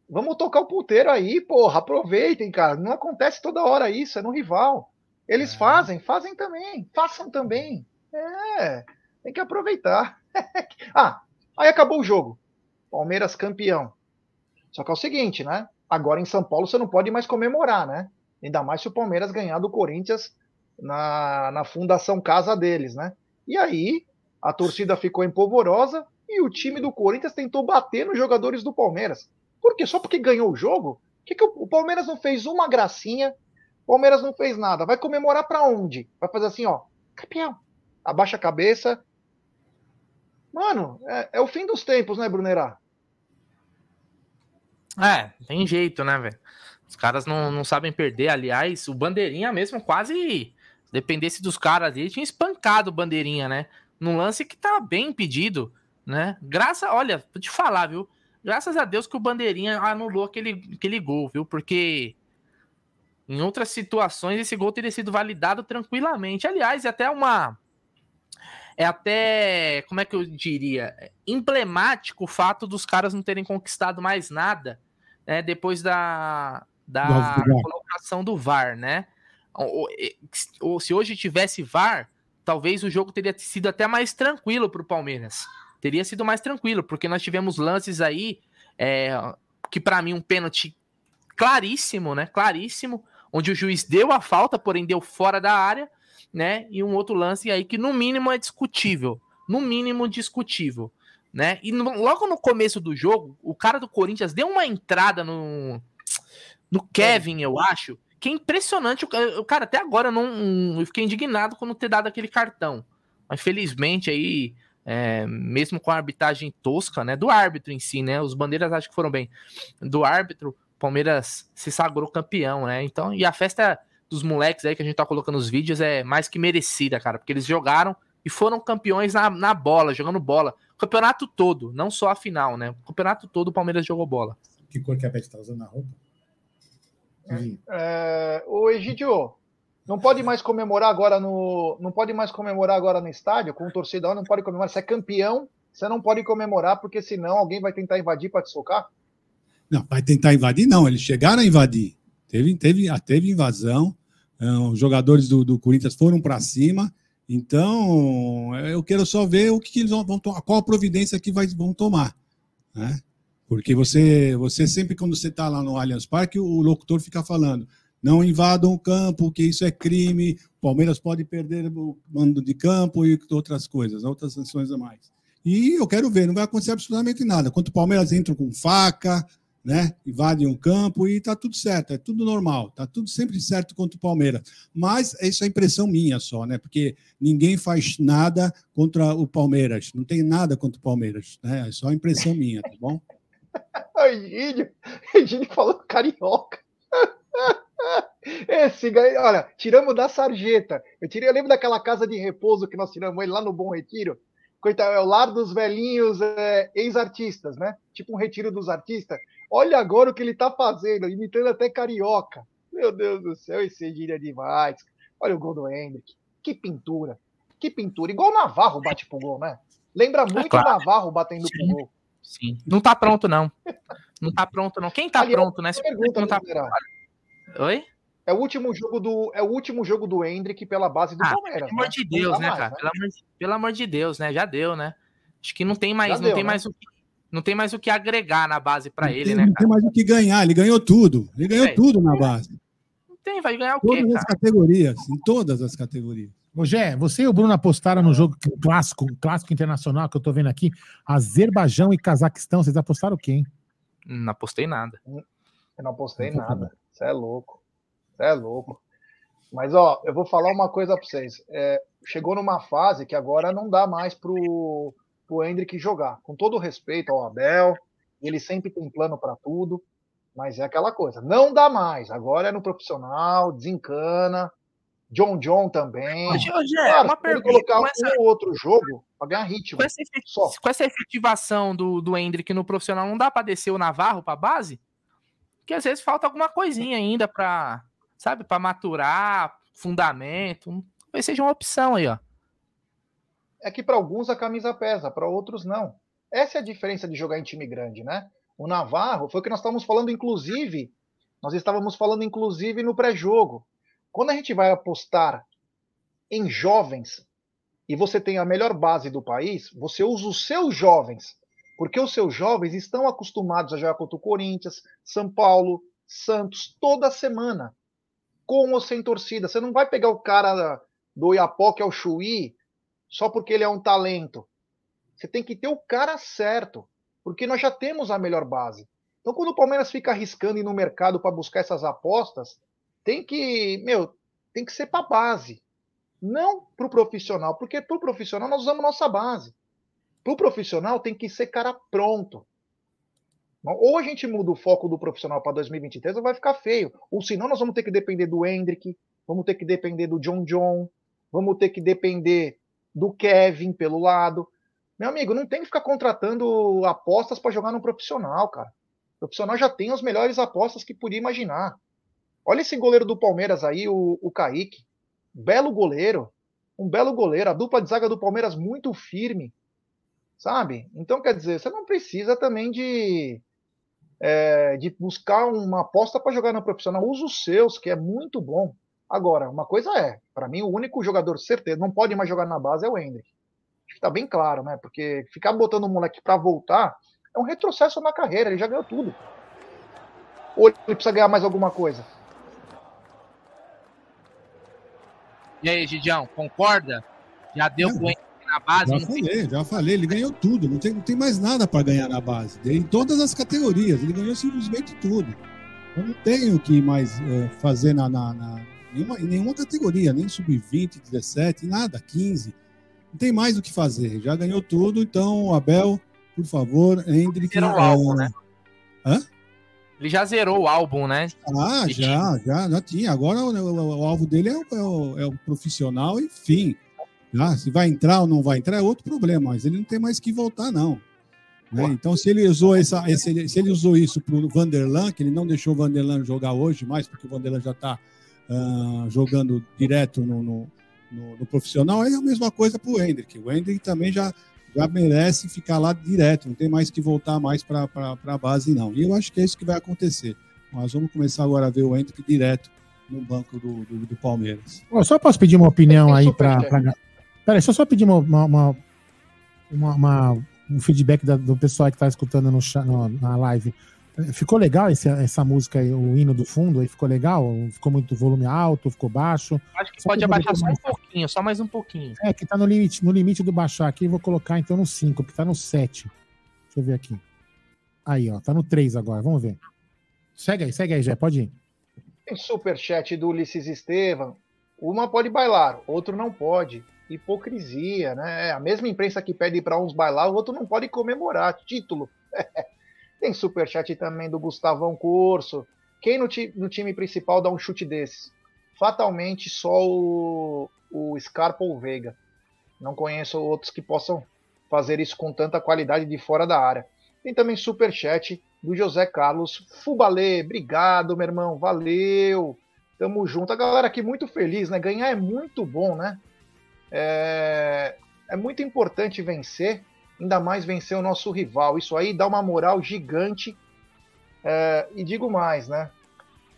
vamos tocar o puteiro aí, porra. Aproveitem, cara. Não acontece toda hora isso, é no rival. Eles é. fazem, fazem também. Façam também. É, tem que aproveitar. ah, aí acabou o jogo. Palmeiras campeão. Só que é o seguinte, né? Agora em São Paulo você não pode mais comemorar, né? Ainda mais se o Palmeiras ganhar do Corinthians na, na fundação casa deles, né? E aí a torcida ficou empolvorosa e o time do Corinthians tentou bater nos jogadores do Palmeiras. Por quê? Só porque ganhou o jogo? Que que o, Palmeiras não fez uma gracinha? O Palmeiras não fez nada. Vai comemorar para onde? Vai fazer assim, ó, campeão. Abaixa a cabeça. Mano, é, é o fim dos tempos, né, Brunerá? É, tem jeito, né, velho? Os caras não, não sabem perder. Aliás, o Bandeirinha mesmo quase dependesse dos caras ele tinha espancado o Bandeirinha, né? num lance que tá bem impedido, né? Graças, olha, vou te falar, viu? Graças a Deus que o Bandeirinha anulou aquele, aquele gol, viu? Porque em outras situações esse gol teria sido validado tranquilamente. Aliás, é até uma é até, como é que eu diria, emblemático o fato dos caras não terem conquistado mais nada, né, depois da, da colocação do VAR, né? Ou, ou, se hoje tivesse VAR, talvez o jogo teria sido até mais tranquilo para o Palmeiras. Teria sido mais tranquilo, porque nós tivemos lances aí é, que para mim um pênalti claríssimo, né? Claríssimo, onde o juiz deu a falta, porém deu fora da área, né? E um outro lance aí que no mínimo é discutível, no mínimo discutível, né? E no, logo no começo do jogo, o cara do Corinthians deu uma entrada no no Kevin, eu acho, que é impressionante. O cara, até agora eu não eu fiquei indignado com não ter dado aquele cartão. Mas felizmente aí, é, mesmo com a arbitragem tosca, né? Do árbitro em si, né? Os bandeiras acho que foram bem. Do árbitro, Palmeiras se sagrou campeão, né? Então, e a festa dos moleques aí que a gente tá colocando nos vídeos é mais que merecida, cara, porque eles jogaram e foram campeões na, na bola, jogando bola. O campeonato todo, não só a final, né? O campeonato todo o Palmeiras jogou bola. Que cor que a Beth tá usando na roupa? É, o Egidio, não pode mais comemorar agora no. Não pode mais comemorar agora no estádio, com o torcedor, não pode comemorar. Você é campeão, você não pode comemorar, porque senão alguém vai tentar invadir para te socar? Não, vai tentar invadir, não. Eles chegaram a invadir. Teve, teve, ah, teve invasão. Ah, os jogadores do, do Corinthians foram para cima. Então, eu quero só ver o que, eles vão tomar, qual a providência que vai, vão tomar. Né? Porque você, você sempre, quando você está lá no Allianz Parque, o locutor fica falando: não invadam o campo, que isso é crime, Palmeiras pode perder o mando de campo e outras coisas, outras sanções a mais. E eu quero ver, não vai acontecer absolutamente nada. Quando o Palmeiras entra com faca, né, invadem um campo e tá tudo certo, é tudo normal, tá tudo sempre certo contra o Palmeiras. Mas isso é impressão minha só, né? Porque ninguém faz nada contra o Palmeiras, não tem nada contra o Palmeiras, né? É só impressão minha, tá bom? O Egídio, Egídio falou carioca. Esse, olha, tiramos da sarjeta. Eu, tirei, eu lembro daquela casa de repouso que nós tiramos ele lá no Bom Retiro. Coitado, é o lar dos velhinhos é, ex-artistas, né? Tipo um retiro dos artistas. Olha agora o que ele tá fazendo, imitando até carioca. Meu Deus do céu, esse Egídio é demais. Olha o gol do Hendrick. Que pintura. Que pintura. Igual o Navarro bate pro gol, né? Lembra é muito é claro. o Navarro batendo Sim. pro gol. Sim. Não tá pronto, não. Não tá pronto, não. Quem tá Aliás, pronto, né? Pergunta, não tá... Oi? É o último jogo do é o último jogo do Hendrick pela base do ah, Palmeiras. Pelo amor né? de Deus, né, mais, cara? Né? Pelo, amor, pelo, amor, de Deus, né? Já deu, né? Acho que não tem mais, Já não deu, tem né? mais o que, não tem mais o que agregar na base para ele, tem, né? Não tem mais o que ganhar. Ele ganhou tudo. Ele ganhou é, tudo na base. Não tem, vai ganhar o quê? Todas as categorias, em todas as categorias. Rogé, você e o Bruno apostaram no jogo clássico, clássico internacional que eu tô vendo aqui, Azerbaijão e Cazaquistão. Vocês apostaram o quê, hein? Não apostei nada. Eu não apostei nada. Você é louco. Você é louco. Mas, ó, eu vou falar uma coisa pra vocês. É, chegou numa fase que agora não dá mais pro, pro Hendrick jogar. Com todo respeito ao Abel, ele sempre tem plano para tudo, mas é aquela coisa. Não dá mais. Agora é no profissional, desencana John John também. Hoje, hoje é claro, uma pergunta. colocar um ou outro jogo para ganhar ritmo. Com essa, efet... com essa, efetivação do, do Hendrick no profissional, não dá para descer o Navarro para base? Porque às vezes falta alguma coisinha ainda para, sabe, para maturar, fundamento. Talvez seja uma opção aí, ó. É que para alguns a camisa pesa, para outros não. Essa é a diferença de jogar em time grande, né? O Navarro foi o que nós estávamos falando, inclusive, nós estávamos falando, inclusive, no pré-jogo. Quando a gente vai apostar em jovens e você tem a melhor base do país, você usa os seus jovens, porque os seus jovens estão acostumados a jogar contra o Corinthians, São Paulo, Santos, toda semana, com ou sem torcida. Você não vai pegar o cara do Iapó, que é o Chuí, só porque ele é um talento. Você tem que ter o cara certo, porque nós já temos a melhor base. Então, quando o Palmeiras fica arriscando ir no mercado para buscar essas apostas, tem que, meu, tem que ser para base, não para o profissional, porque para o profissional nós usamos nossa base. Para o profissional tem que ser cara pronto. Ou a gente muda o foco do profissional para 2023 ou vai ficar feio. Ou senão nós vamos ter que depender do Hendrick, vamos ter que depender do John John, vamos ter que depender do Kevin pelo lado. Meu amigo, não tem que ficar contratando apostas para jogar no profissional, cara. O profissional já tem as melhores apostas que podia imaginar. Olha esse goleiro do Palmeiras aí, o, o Kaique. Belo goleiro. Um belo goleiro. A dupla de zaga do Palmeiras muito firme. Sabe? Então, quer dizer, você não precisa também de, é, de buscar uma aposta para jogar no profissional. Usa os seus, que é muito bom. Agora, uma coisa é, para mim, o único jogador certeza, não pode mais jogar na base é o Hendrick. Acho que tá bem claro, né? Porque ficar botando o moleque para voltar é um retrocesso na carreira, ele já ganhou tudo. Ou ele precisa ganhar mais alguma coisa? E aí, Gidião, concorda? Já deu é, na base? Já falei, já falei, ele ganhou tudo, não tem, não tem mais nada para ganhar na base. Em todas as categorias, ele ganhou simplesmente tudo. Eu não tenho o que mais é, fazer na, na, na nenhuma, em nenhuma categoria, nem sub-20, 17, nada, 15. Não tem mais o que fazer, já ganhou tudo, então, Abel, por favor, Hendrick. Era o álbum, né? Hã? Ele já zerou o álbum, né? Ah, já, já, já tinha. Agora o, o, o alvo dele é o, é o, é o profissional, enfim. Ah, se vai entrar ou não vai entrar é outro problema, mas ele não tem mais que voltar, não. Né? Então, se ele usou essa, esse, se ele usou isso para o Vanderlan, que ele não deixou o Vanderlan jogar hoje mais, porque o Vanderlan já está uh, ah, jogando direto no, no, no, no, profissional, é a mesma coisa para o Hendrick. O Hendrick também já já merece ficar lá direto, não tem mais que voltar mais para a base, não. E eu acho que é isso que vai acontecer. Nós vamos começar agora a ver o Hendrick direto no banco do, do, do Palmeiras. Eu só posso pedir uma opinião aí para. Peraí, deixa eu só pedir uma, uma, uma, uma um feedback da, do pessoal que está escutando no, no, na live. Ficou legal esse, essa música, aí, o hino do fundo aí? Ficou legal? Ficou muito volume alto? Ficou baixo? Acho que só pode abaixar só um pouquinho, só mais um pouquinho. É, que tá no limite, no limite do baixar aqui. Vou colocar então no 5, que tá no 7. Deixa eu ver aqui. Aí, ó, tá no 3 agora. Vamos ver. Segue aí, segue aí, Jé, pode ir. Tem superchat do Ulisses Estevam. Uma pode bailar, outro não pode. Hipocrisia, né? É a mesma imprensa que pede para uns bailar, o outro não pode comemorar. Título. Tem superchat também do Gustavão Corso. Quem no, ti, no, time principal dá um chute desses? Fatalmente só o, o Scarpa ou Veiga. Não conheço outros que possam fazer isso com tanta qualidade de fora da área. Tem também superchat do José Carlos Fubalê. Obrigado, meu irmão. Valeu. Tamo junto. A galera aqui muito feliz, né? Ganhar é muito bom, né? É, é muito importante vencer ainda mais vencer o nosso rival. Isso aí dá uma moral gigante. É, e digo mais, né?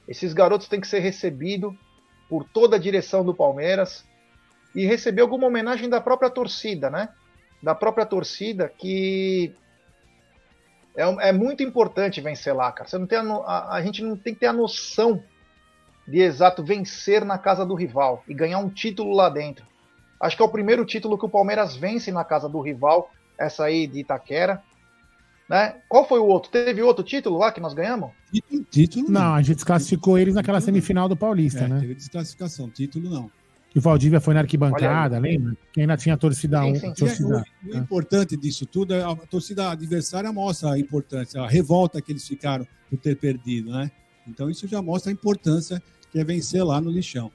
Esses garotos têm que ser recebidos por toda a direção do Palmeiras e receber alguma homenagem da própria torcida, né? Da própria torcida que é, é muito importante vencer lá, cara. Você não tem a, a, a, gente não tem que ter a noção de exato vencer na casa do rival e ganhar um título lá dentro. Acho que é o primeiro título que o Palmeiras vence na casa do rival, essa aí de Itaquera. Né? Qual foi o outro? Teve outro título lá que nós ganhamos? Título, não. a gente desclassificou eles naquela semifinal do Paulista, é, né? Teve desclassificação, título não. E o Valdívia foi na arquibancada, lembra? Que ainda tinha torcida 1. Um, torcida, o, o importante disso tudo é a torcida adversária mostra a importância, a revolta que eles ficaram por ter perdido, né? Então isso já mostra a importância que é vencer lá no lixão.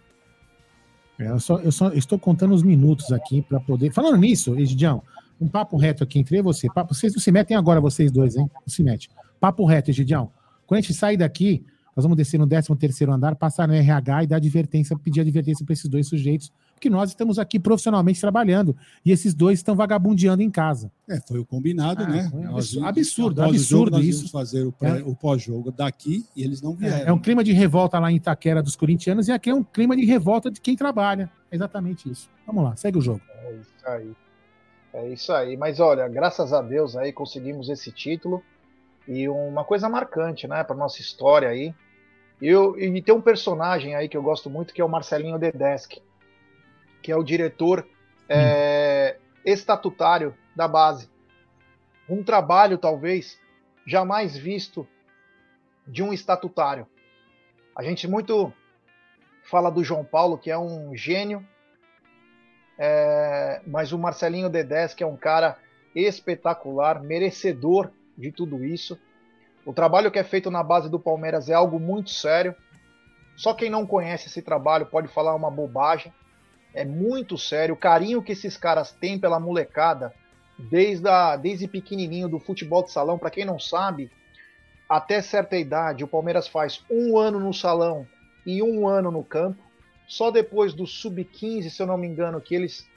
É, eu, só, eu só estou contando os minutos aqui para poder. Falando nisso, Egidião, um papo reto aqui entre você. Papo, vocês não se metem agora, vocês dois, hein? Não se mete. Papo reto, Egidião. Quando a gente sair daqui, nós vamos descer no 13 terceiro andar, passar no RH e dar advertência, pedir advertência para esses dois sujeitos, porque nós estamos aqui profissionalmente trabalhando e esses dois estão vagabundeando em casa. É, foi o combinado, ah, né? Nós, absurdo, absurdo jogo, isso. fazer o, é. o pós-jogo daqui e eles não vieram. É, é, um clima de revolta lá em Itaquera dos corintianos e aqui é um clima de revolta de quem trabalha. É exatamente isso. Vamos lá, segue o jogo. É isso aí. É isso aí. Mas olha, graças a Deus aí conseguimos esse título e uma coisa marcante, né, para nossa história aí. Eu, e tem um personagem aí que eu gosto muito que é o Marcelinho Dedeschi, que é o diretor é, estatutário da base. Um trabalho talvez jamais visto de um estatutário. A gente muito fala do João Paulo, que é um gênio é, mas o Marcelinho Dedes, que é um cara espetacular, merecedor de tudo isso. O trabalho que é feito na base do Palmeiras é algo muito sério. Só quem não conhece esse trabalho pode falar uma bobagem. É muito sério. O carinho que esses caras têm pela molecada, desde, a, desde pequenininho do futebol de salão. Para quem não sabe, até certa idade, o Palmeiras faz um ano no salão e um ano no campo. Só depois do sub-15, se eu não me engano, que eles,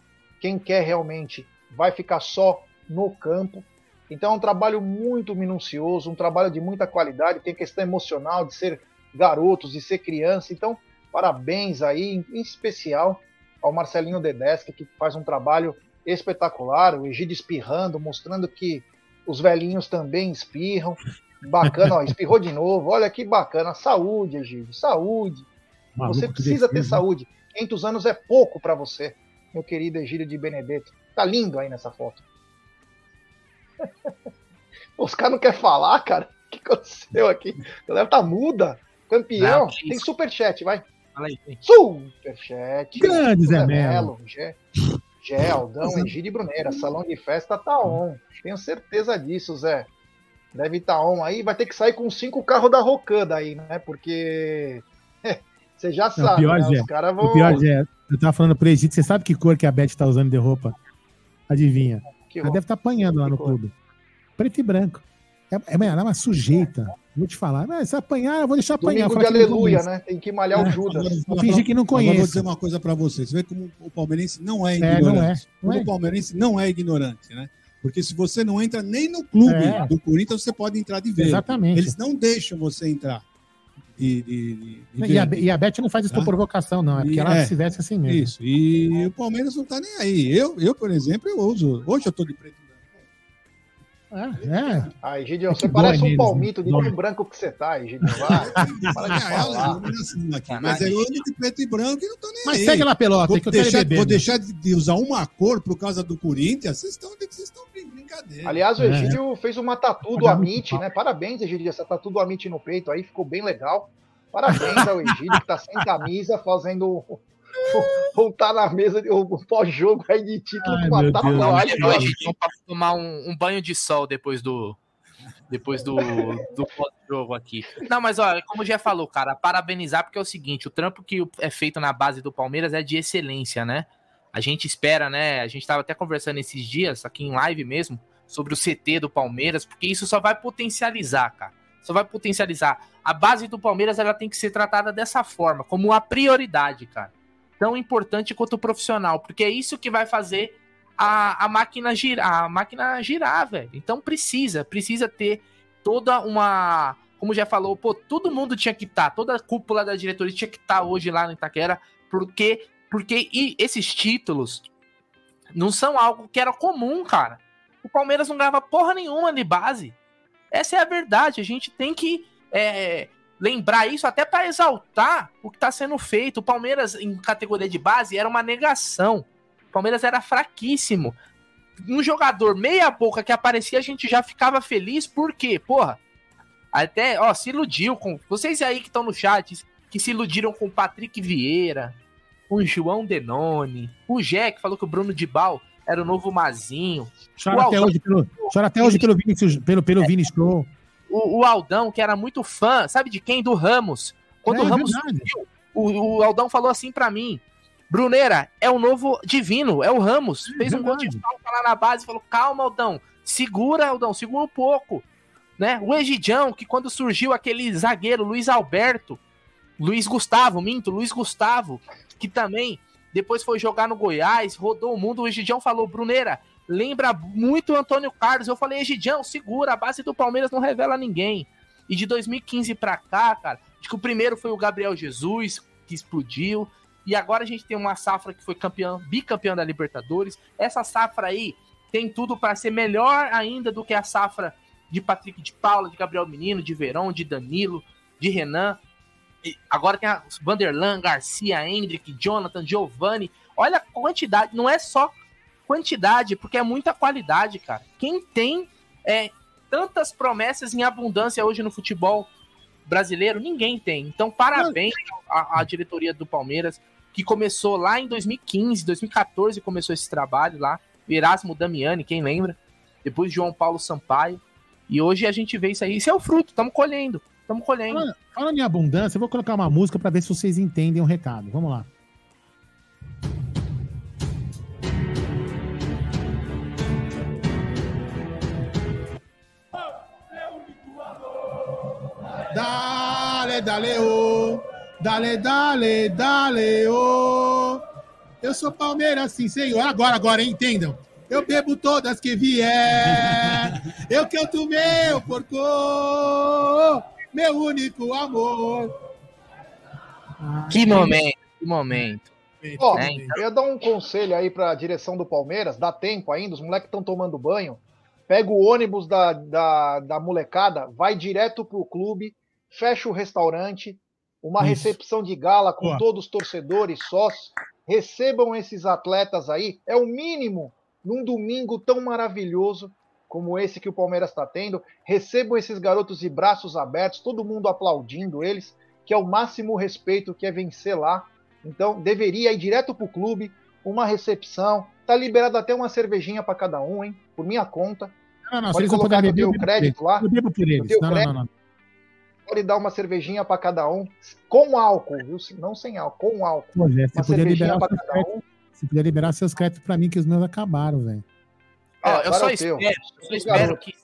quem quer realmente, vai ficar só no campo. Então é um trabalho muito minucioso, um trabalho de muita qualidade, tem questão emocional de ser garotos, de ser criança. Então, parabéns aí, em especial ao Marcelinho Dedesca, que faz um trabalho espetacular, o Egídio espirrando, mostrando que os velhinhos também espirram. Bacana, ó, espirrou de novo. Olha que bacana. Saúde, Egídio, saúde. Maluco você precisa ter saúde. 500 anos é pouco para você, meu querido Egílio de Benedetto. Tá lindo aí nessa foto. Os caras não querem falar, cara. O que aconteceu aqui? A galera tá muda. Campeão. Não, tem superchat, vai. Fala aí. Superchat. Grande Zé Melo. Gé, Gé, Aldão, Egílio e Bruneira. Salão de festa tá on. Tenho certeza disso, Zé. Deve estar tá on aí. Vai ter que sair com cinco carros da Rocan daí, né? Porque Você já sabe, o pior, né? Os caras vão. O pior é, eu tava falando pro Egito, você sabe que cor que a Beth tá usando de roupa? Adivinha? Que Ela deve estar tá apanhando lá no cor? clube. Preto e branco. É, é, ela é uma sujeita. Vou te falar. Mas se apanhar, eu vou deixar apanhar. Domingo de aleluia, né? Tem que malhar é. o Judas. Vou fingir que não conheço. vou dizer uma coisa para você. Você vê como o palmeirense não é ignorante. É, não é. Não é. O palmeirense não é ignorante, né? Porque se você não entra nem no clube é. do Corinthians, você pode entrar de vez. Exatamente. Eles não deixam você entrar de, de, de e, a, e, a, Beth não faz isso tá? por provocação, não. É porque e, ela é, se veste assim mesmo. Isso. E o Palmeiras não tá nem aí. Eu, eu por exemplo, eu uso. Hoje eu tô de preto é, é. Aí, Gideon, você parece um palmito de tão branco que você tá, aí, Gideon. Vai. Para de falar. Mas eu ando de preto e branco e não tô nem Mas aí. segue lá, pelota, vou que eu deixar, beber, Vou né? deixar de usar uma cor por causa do Corinthians? Vocês estão vocês estão brincadeira. Aliás, o é. Egídio é. fez uma tatu do Amit, né? Parabéns, Egídio, essa tatu do Amit no peito aí, ficou bem legal. Parabéns ao Egídio, que tá sem camisa, fazendo voltar na mesa de um pós-jogo aí de título Ai, com a tatuagem. Pra tomar um, um, banho de sol depois do depois do, do pós-jogo aqui. Não, mas olha, como já falou, cara, parabenizar porque é o seguinte, o trampo que é feito na base do Palmeiras é de excelência, né? A gente espera, né? A gente tava até conversando esses dias aqui em live mesmo sobre o CT do Palmeiras, porque isso só vai potencializar, cara. Só vai potencializar. A base do Palmeiras ela tem que ser tratada dessa forma, como uma prioridade, cara tão importante quanto o profissional, porque é isso que vai fazer a, a máquina girar, a máquina girar, velho. Então precisa, precisa ter toda uma, como já falou, pô, todo mundo tinha que estar, tá, toda a cúpula da diretoria tinha que estar tá hoje lá no Itaquera, porque porque e esses títulos não são algo que era comum, cara. O Palmeiras não ganhava porra nenhuma de base. Essa é a verdade. A gente tem que é, lembrar isso até para exaltar o que está sendo feito. O Palmeiras, em categoria de base, era uma negação. O Palmeiras era fraquíssimo. Um jogador meia-boca que aparecia, a gente já ficava feliz, por quê? Porra, até, ó, se iludiu com. Vocês aí que estão no chat, que se iludiram com o Patrick Vieira, com o João Denoni, o Jack falou que o Bruno de Bal era o novo Mazinho. Chora até hoje pelo, chora até hoje pelo Vini, pelo, pelo é, Vini Show. O, o, Aldão, que era muito fã, sabe de quem? Do Ramos. Quando é, o Ramos subiu, o, o Aldão falou assim para mim: Bruneira, é o novo divino, é o Ramos. É, Fez um gol de falta lá na base, falou: calma, Aldão, segura, Aldão, segura um pouco. Né? O Egidião, que quando surgiu aquele zagueiro, Luiz Alberto, Luiz Gustavo, minto, Luiz Gustavo, que também depois foi jogar no Goiás, rodou o mundo. O Egidião falou: Bruneira, lembra muito o Antônio Carlos. Eu falei: Egidião, segura, a base do Palmeiras não revela ninguém. E de 2015 para cá, cara, acho que o primeiro foi o Gabriel Jesus, que explodiu. E agora a gente tem uma safra que foi campeão, bicampeão da Libertadores. Essa safra aí tem tudo para ser melhor ainda do que a safra de Patrick de Paula, de Gabriel Menino, de Verão, de Danilo, de Renan. E agora tem a Vanderlan, Garcia, Hendrick, Jonathan, Giovanni. Olha a quantidade, não é só quantidade, porque é muita qualidade, cara. Quem tem é, tantas promessas em abundância hoje no futebol brasileiro, ninguém tem. Então, parabéns à, diretoria do Palmeiras, que começou lá em 2015, 2014, começou esse trabalho lá. Erasmo Damiani, quem lembra? Depois João Paulo Sampaio. E hoje a gente vê isso aí. Isso é o fruto, estamos colhendo. Estamos colhendo. Fala, fala em abundância, eu vou colocar uma música para ver se vocês entendem o recado. Vamos lá. Dale, dale, oh. Dale, dale, dale, oh. Eu sou Palmeiras, sim, senhor. Agora, agora, entendam. Eu bebo todas que vier. Eu canto meu porco, meu único amor. Que momento, que momento. Ó, é, então... Eu ia dar um conselho aí para a direção do Palmeiras, dá tempo ainda, os moleques estão tomando banho. Pega o ônibus da, da, da molecada, vai direto pro clube, fecha o restaurante, uma Isso. recepção de gala com todos os torcedores, sócios. Recebam esses atletas aí, é o mínimo num domingo tão maravilhoso como esse que o Palmeiras está tendo. Recebam esses garotos de braços abertos, todo mundo aplaudindo eles, que é o máximo respeito que é vencer lá. Então, deveria ir direto para o clube, uma recepção. Tá liberado até uma cervejinha para cada um, hein? Por minha conta. Não, não, Pode colocar teu crédito lá. Eu bebo por eles. Não, não, não, Pode dar uma cervejinha para cada um, com álcool, viu? Não sem álcool, com álcool. Pô, Jé, uma cervejinha para cada um. Você podia liberar seus créditos para mim, que os meus acabaram, velho. Ó, eu, só espero, eu só espero que,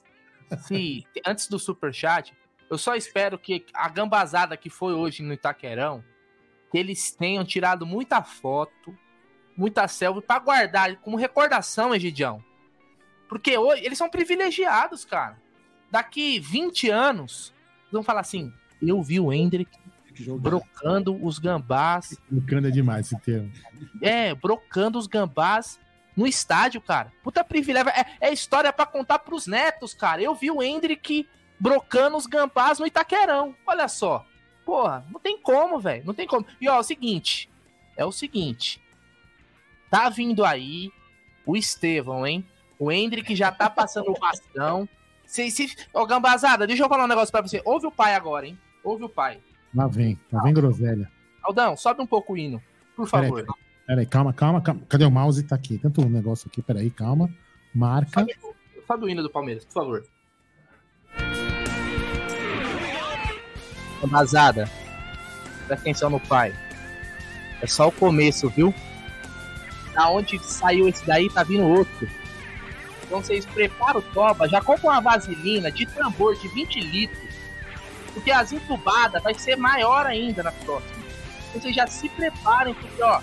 se, antes do superchat, eu só espero que a gambazada que foi hoje no Itaquerão, que eles tenham tirado muita foto, muita selfie, para guardar como recordação, Egidião. Porque hoje eles são privilegiados, cara. Daqui 20 anos, vão falar assim: eu vi o Hendrick brocando os gambás. Brocando é demais esse termo. É, brocando os gambás no estádio, cara. Puta privilégio. É, é história para contar pros netos, cara. Eu vi o Hendrick brocando os gambás no Itaquerão. Olha só. Porra, não tem como, velho. Não tem como. E ó, é o seguinte. É o seguinte. Tá vindo aí o Estevão, hein? O Hendrick já tá passando o bastão. Se, se... Ô, Gambazada, deixa eu falar um negócio pra você. Ouve o pai agora, hein? Ouve o pai. Lá vem, lá vem groselha. Aldão, sobe um pouco o hino, por favor. Peraí, peraí calma, calma, calma. Cadê o mouse? Tá aqui. Tanto um negócio aqui, peraí, calma. Marca. Sobe, sobe o hino do Palmeiras, por favor. Gambazada, presta atenção no pai. É só o começo, viu? Da onde saiu esse daí, tá vindo outro. Então vocês preparam o toba, já compra uma vaselina de tambor de 20 litros porque as entubadas vai ser maior ainda na próxima. Então vocês já se preparem, porque, ó,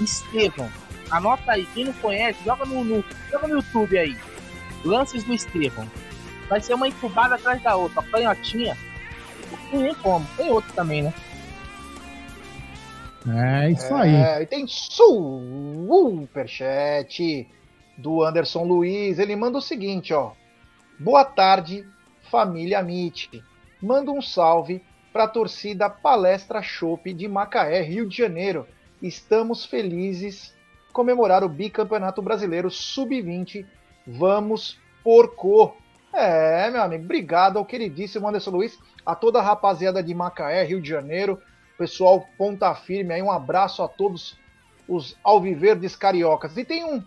Estevão, anota aí, quem não conhece, joga no, no, joga no YouTube aí. Lances do Estevão. Vai ser uma entubada atrás da outra, canhotinha. Não tem como, tem outro também, né? É isso aí. É, e tem superchat do Anderson Luiz. Ele manda o seguinte, ó. Boa tarde, família Mitch manda um salve para a torcida Palestra Chopp de Macaé, Rio de Janeiro. Estamos felizes comemorar o bicampeonato brasileiro sub-20. Vamos porco! É, meu amigo, obrigado ao queridíssimo Anderson Luiz, a toda a rapaziada de Macaé, Rio de Janeiro, pessoal ponta firme aí, um abraço a todos os alviverdes cariocas. E tem um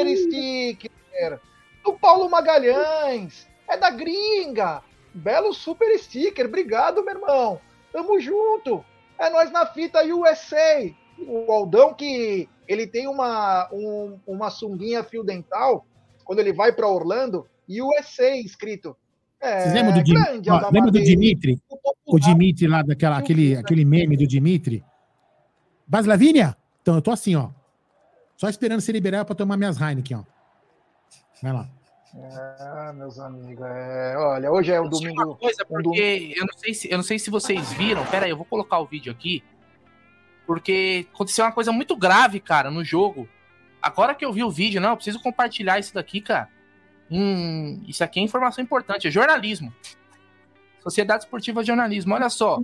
super sticker do Paulo Magalhães, é da gringa. Belo super sticker, obrigado, meu irmão. Tamo junto. É nós na fita USA. O Aldão que ele tem uma, um, uma sunguinha fio dental quando ele vai para Orlando, USA escrito. É, Vocês lembram do, grande, ó, lembra do Dimitri? O, Dimitri lá, daquela, aquele, aquele meme do Dimitri? Bas Lavínia? Então eu tô assim, ó. Só esperando ser liberado para tomar minhas Heineken, ó. Vai lá. É, meus amigos, é... olha, hoje é o domingo. Uma coisa, porque eu, não sei se, eu não sei se vocês viram. Pera aí, eu vou colocar o vídeo aqui. Porque aconteceu uma coisa muito grave, cara, no jogo. Agora que eu vi o vídeo, não, eu preciso compartilhar isso daqui, cara. Hum, isso aqui é informação importante, é jornalismo. Sociedade Esportiva Jornalismo. Olha só,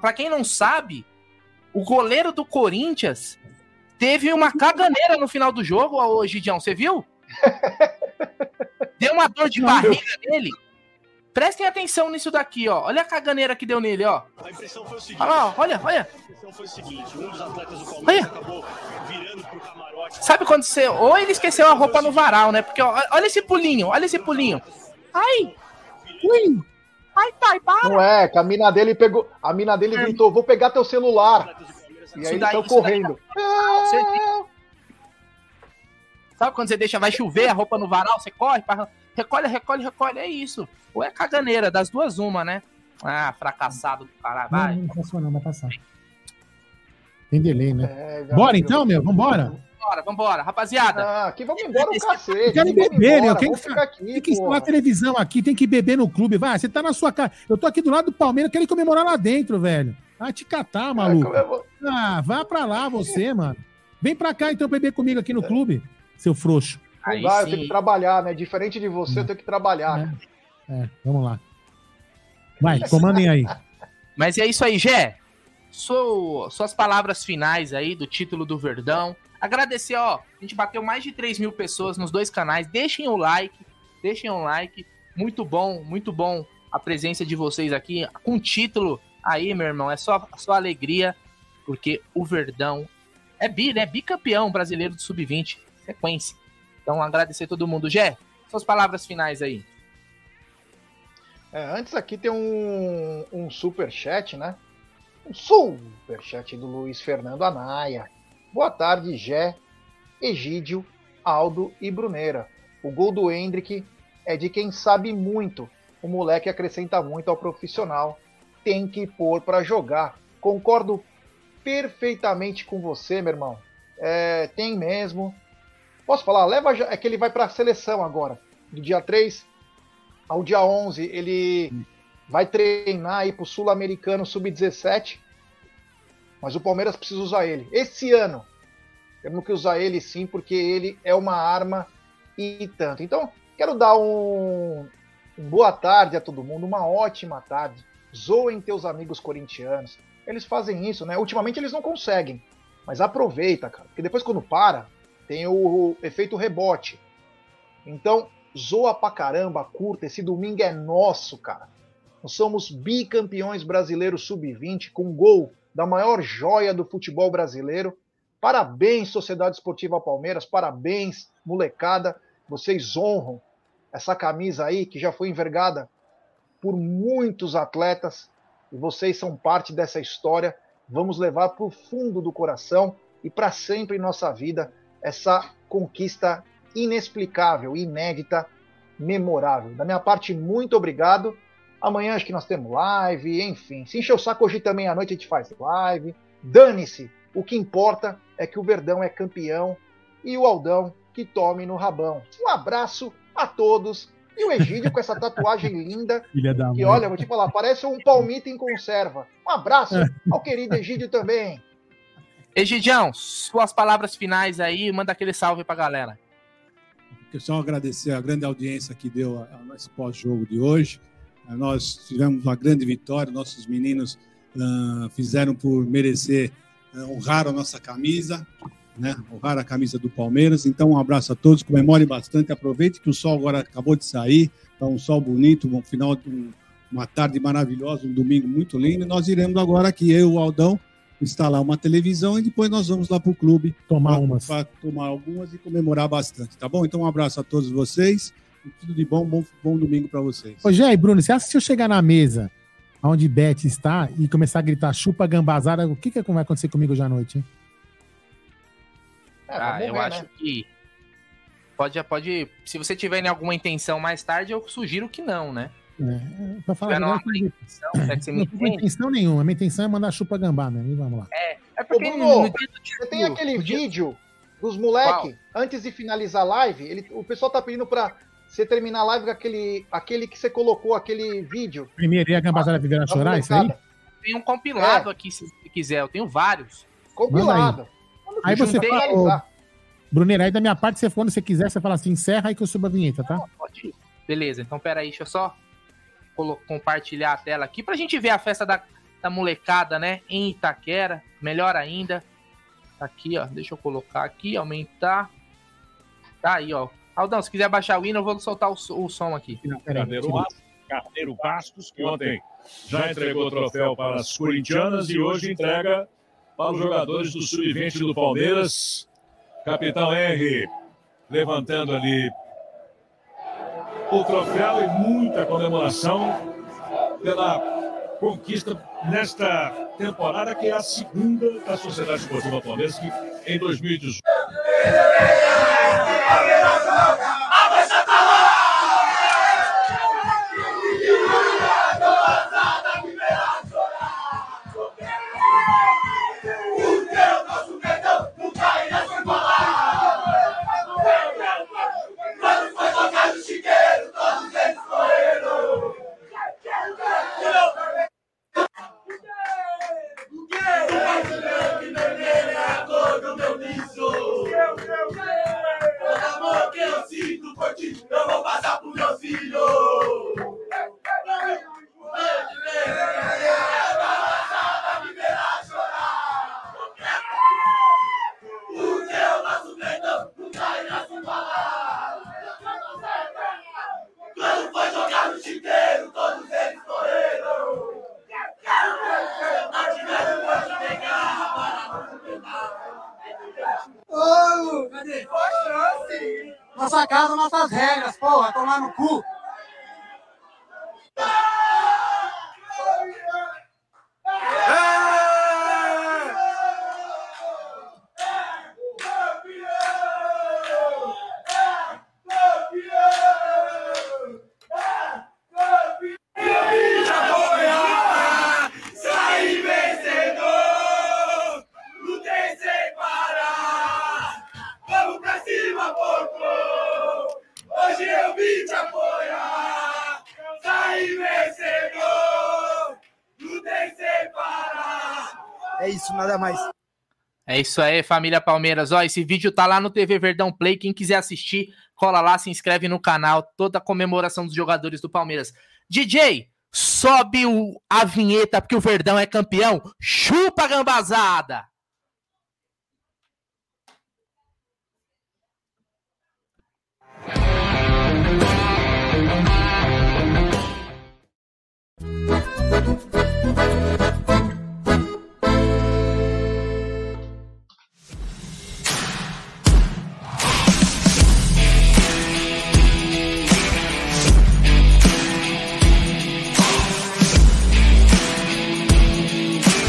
para quem não sabe, o goleiro do Corinthians teve uma caganeira no final do jogo, ô Gidião, você viu? Deu uma dor de barriga nele. Prestem atenção nisso daqui, ó. Olha a caganeira que deu nele, ó. A impressão foi o seguinte. Olha, olha, olha. A impressão foi o seguinte, um dos atletas do Palmeiras olha. acabou virando pro camarote. Sabe quando você... Ou ele esqueceu a roupa no varal, né? Porque, ó, olha esse pulinho, olha esse pulinho. Ai! Ui! Ai, pai, para! Não é, que a mina dele pegou... A mina dele é. gritou, vou pegar teu celular. E aí eles estão correndo. Daí, Sabe quando você deixa, vai chover, a roupa no varal, você corre, pra... recolhe, recolhe, recolhe, é isso. Ou é caganeira, das duas uma, né? Ah, fracassado do caralho, vai. Não, não passou não, vai passar. Tem delay, né? É, Bora então, meu, vambora. Vambora, vambora, rapaziada. Ah, aqui vamos embora o cacete. Quero beber, né? Quem que, aqui, tem que instalar televisão aqui, tem que beber no clube. Vai, você tá na sua casa. Eu tô aqui do lado do Palmeiras, quero comemorar lá dentro, velho. Ah, te catar, maluco. É, vou... Ah, vá pra lá você, mano. Vem pra cá então beber comigo aqui no clube seu frouxo. Aí vai, eu tenho que trabalhar, né? Diferente de você, eu tenho que trabalhar. É, é vamos lá. Vai, comandem aí. Mas é isso aí, Gé. Sou, suas palavras finais aí do título do Verdão. Agradecer, ó. A gente bateu mais de 3 mil pessoas nos dois canais. Deixem o like, deixem o like. Muito bom, muito bom a presença de vocês aqui. Com título aí, meu irmão, é só, só alegria, porque o Verdão é bi, né? Bicampeão brasileiro do Sub-20 sequência. Então, agradecer todo mundo. Gé, suas palavras finais aí. É, antes aqui tem um, um super chat, né? Um super chat do Luiz Fernando Anaia. Boa tarde, Gé, Egídio, Aldo e Bruneira. O gol do Hendrick é de quem sabe muito. O moleque acrescenta muito ao profissional. Tem que pôr para jogar. Concordo perfeitamente com você, meu irmão. É, tem mesmo. Posso falar? Leva é que ele vai para a seleção agora. Do dia 3 ao dia 11, ele vai treinar aí pro Sul-Americano Sub-17. Mas o Palmeiras precisa usar ele. Esse ano, temos que usar ele sim, porque ele é uma arma e tanto. Então, quero dar um, um boa tarde a todo mundo, uma ótima tarde. Zoem teus amigos corintianos. Eles fazem isso, né? Ultimamente eles não conseguem. Mas aproveita, cara. Porque depois quando para, tem o, efeito rebote. Então, zoa pra caramba, curta. Esse domingo é nosso, cara. Nós somos bicampeões brasileiros sub-20 com gol da maior joia do futebol brasileiro. Parabéns, Sociedade Esportiva Palmeiras. Parabéns, molecada. Vocês honram essa camisa aí que já foi envergada por muitos atletas e vocês são parte dessa história. Vamos levar para o fundo do coração e para sempre em nossa vida essa conquista inexplicável, inédita, memorável. Da minha parte, muito obrigado. Amanhã acho que nós temos live, enfim. Se encher o saco hoje também à noite a gente faz live. Dane-se. O que importa é que o Verdão é campeão e o Aldão que tome no rabão. Um abraço a todos. E o Egídio com essa tatuagem linda. que olha, vou te falar, parece um palmito em conserva. Um abraço ao querido Egídio também. Egidião, suas palavras finais aí, manda aquele salve pra galera. Quero só agradecer a grande audiência que deu a, esse pós-jogo de hoje. Uh, nós tivemos uma grande vitória, nossos meninos uh, fizeram por merecer uh, honrar a nossa camisa, né? honrar a camisa do Palmeiras. Então, um abraço a todos, comemore bastante, aproveite que o sol agora acabou de sair, está um sol bonito, um final de um, uma tarde maravilhosa, um domingo muito lindo. E nós iremos agora aqui, eu e o Aldão, instalar uma televisão e depois nós vamos lá para o clube tomar pra, umas. Pra tomar algumas e comemorar bastante, tá bom? Então um abraço a todos vocês, tudo de bom, bom, bom domingo para vocês. Ô, Jé e Bruno, você acha que se eu chegar na mesa onde Beth está e começar a gritar chupa gambazada, o que, que vai acontecer comigo hoje à noite, hein? É, ah, eu ver, acho né? que pode, pode. Se você tiver alguma intenção mais tarde, eu sugiro que não, né? É, pra falar não, não, intenção, não tem intenção nenhuma. A minha intenção é mandar chupa gambá, né? E vamos lá. É, é porque Ô, Bruno, você tem aquele vídeo dos moleques, antes de finalizar a live, ele, o pessoal tá pedindo pra você terminar a live com aquele, aquele que você colocou, aquele vídeo. Primeiro, e a gambazada ah, viver a chorar, isso aí? Tem um compilado é. aqui, se você quiser. Eu tenho vários. Compilado. Aí, aí você fala, Bruneira, aí da minha parte, você, quando você quiser, você fala assim, encerra aí que eu subo a vinheta, tá? Não, pode ir. Beleza, então pera aí, deixa eu só compartilhar a tela aqui pra gente ver a festa da, da molecada, né? Em Itaquera. Melhor ainda. Tá aqui, ó. Deixa eu colocar aqui, aumentar. Tá aí, ó. Aldão, se quiser baixar o hino, eu vou soltar o, o som aqui. Carneiro, Carneiro Bastos, que ontem já entregou o troféu para as corintianas e hoje entrega para os jogadores do sub-20 do Palmeiras. Capitão R levantando ali o troféu e muita comemoração pela conquista nesta temporada, que é a segunda da Sociedade Esportiva Palmeiras, que em 2018. Isso aí, família Palmeiras. Ó, esse vídeo tá lá no TV Verdão Play. Quem quiser assistir, cola lá, se inscreve no canal. Toda a comemoração dos jogadores do Palmeiras. DJ, sobe o, a vinheta porque o Verdão é campeão. Chupa gambazada!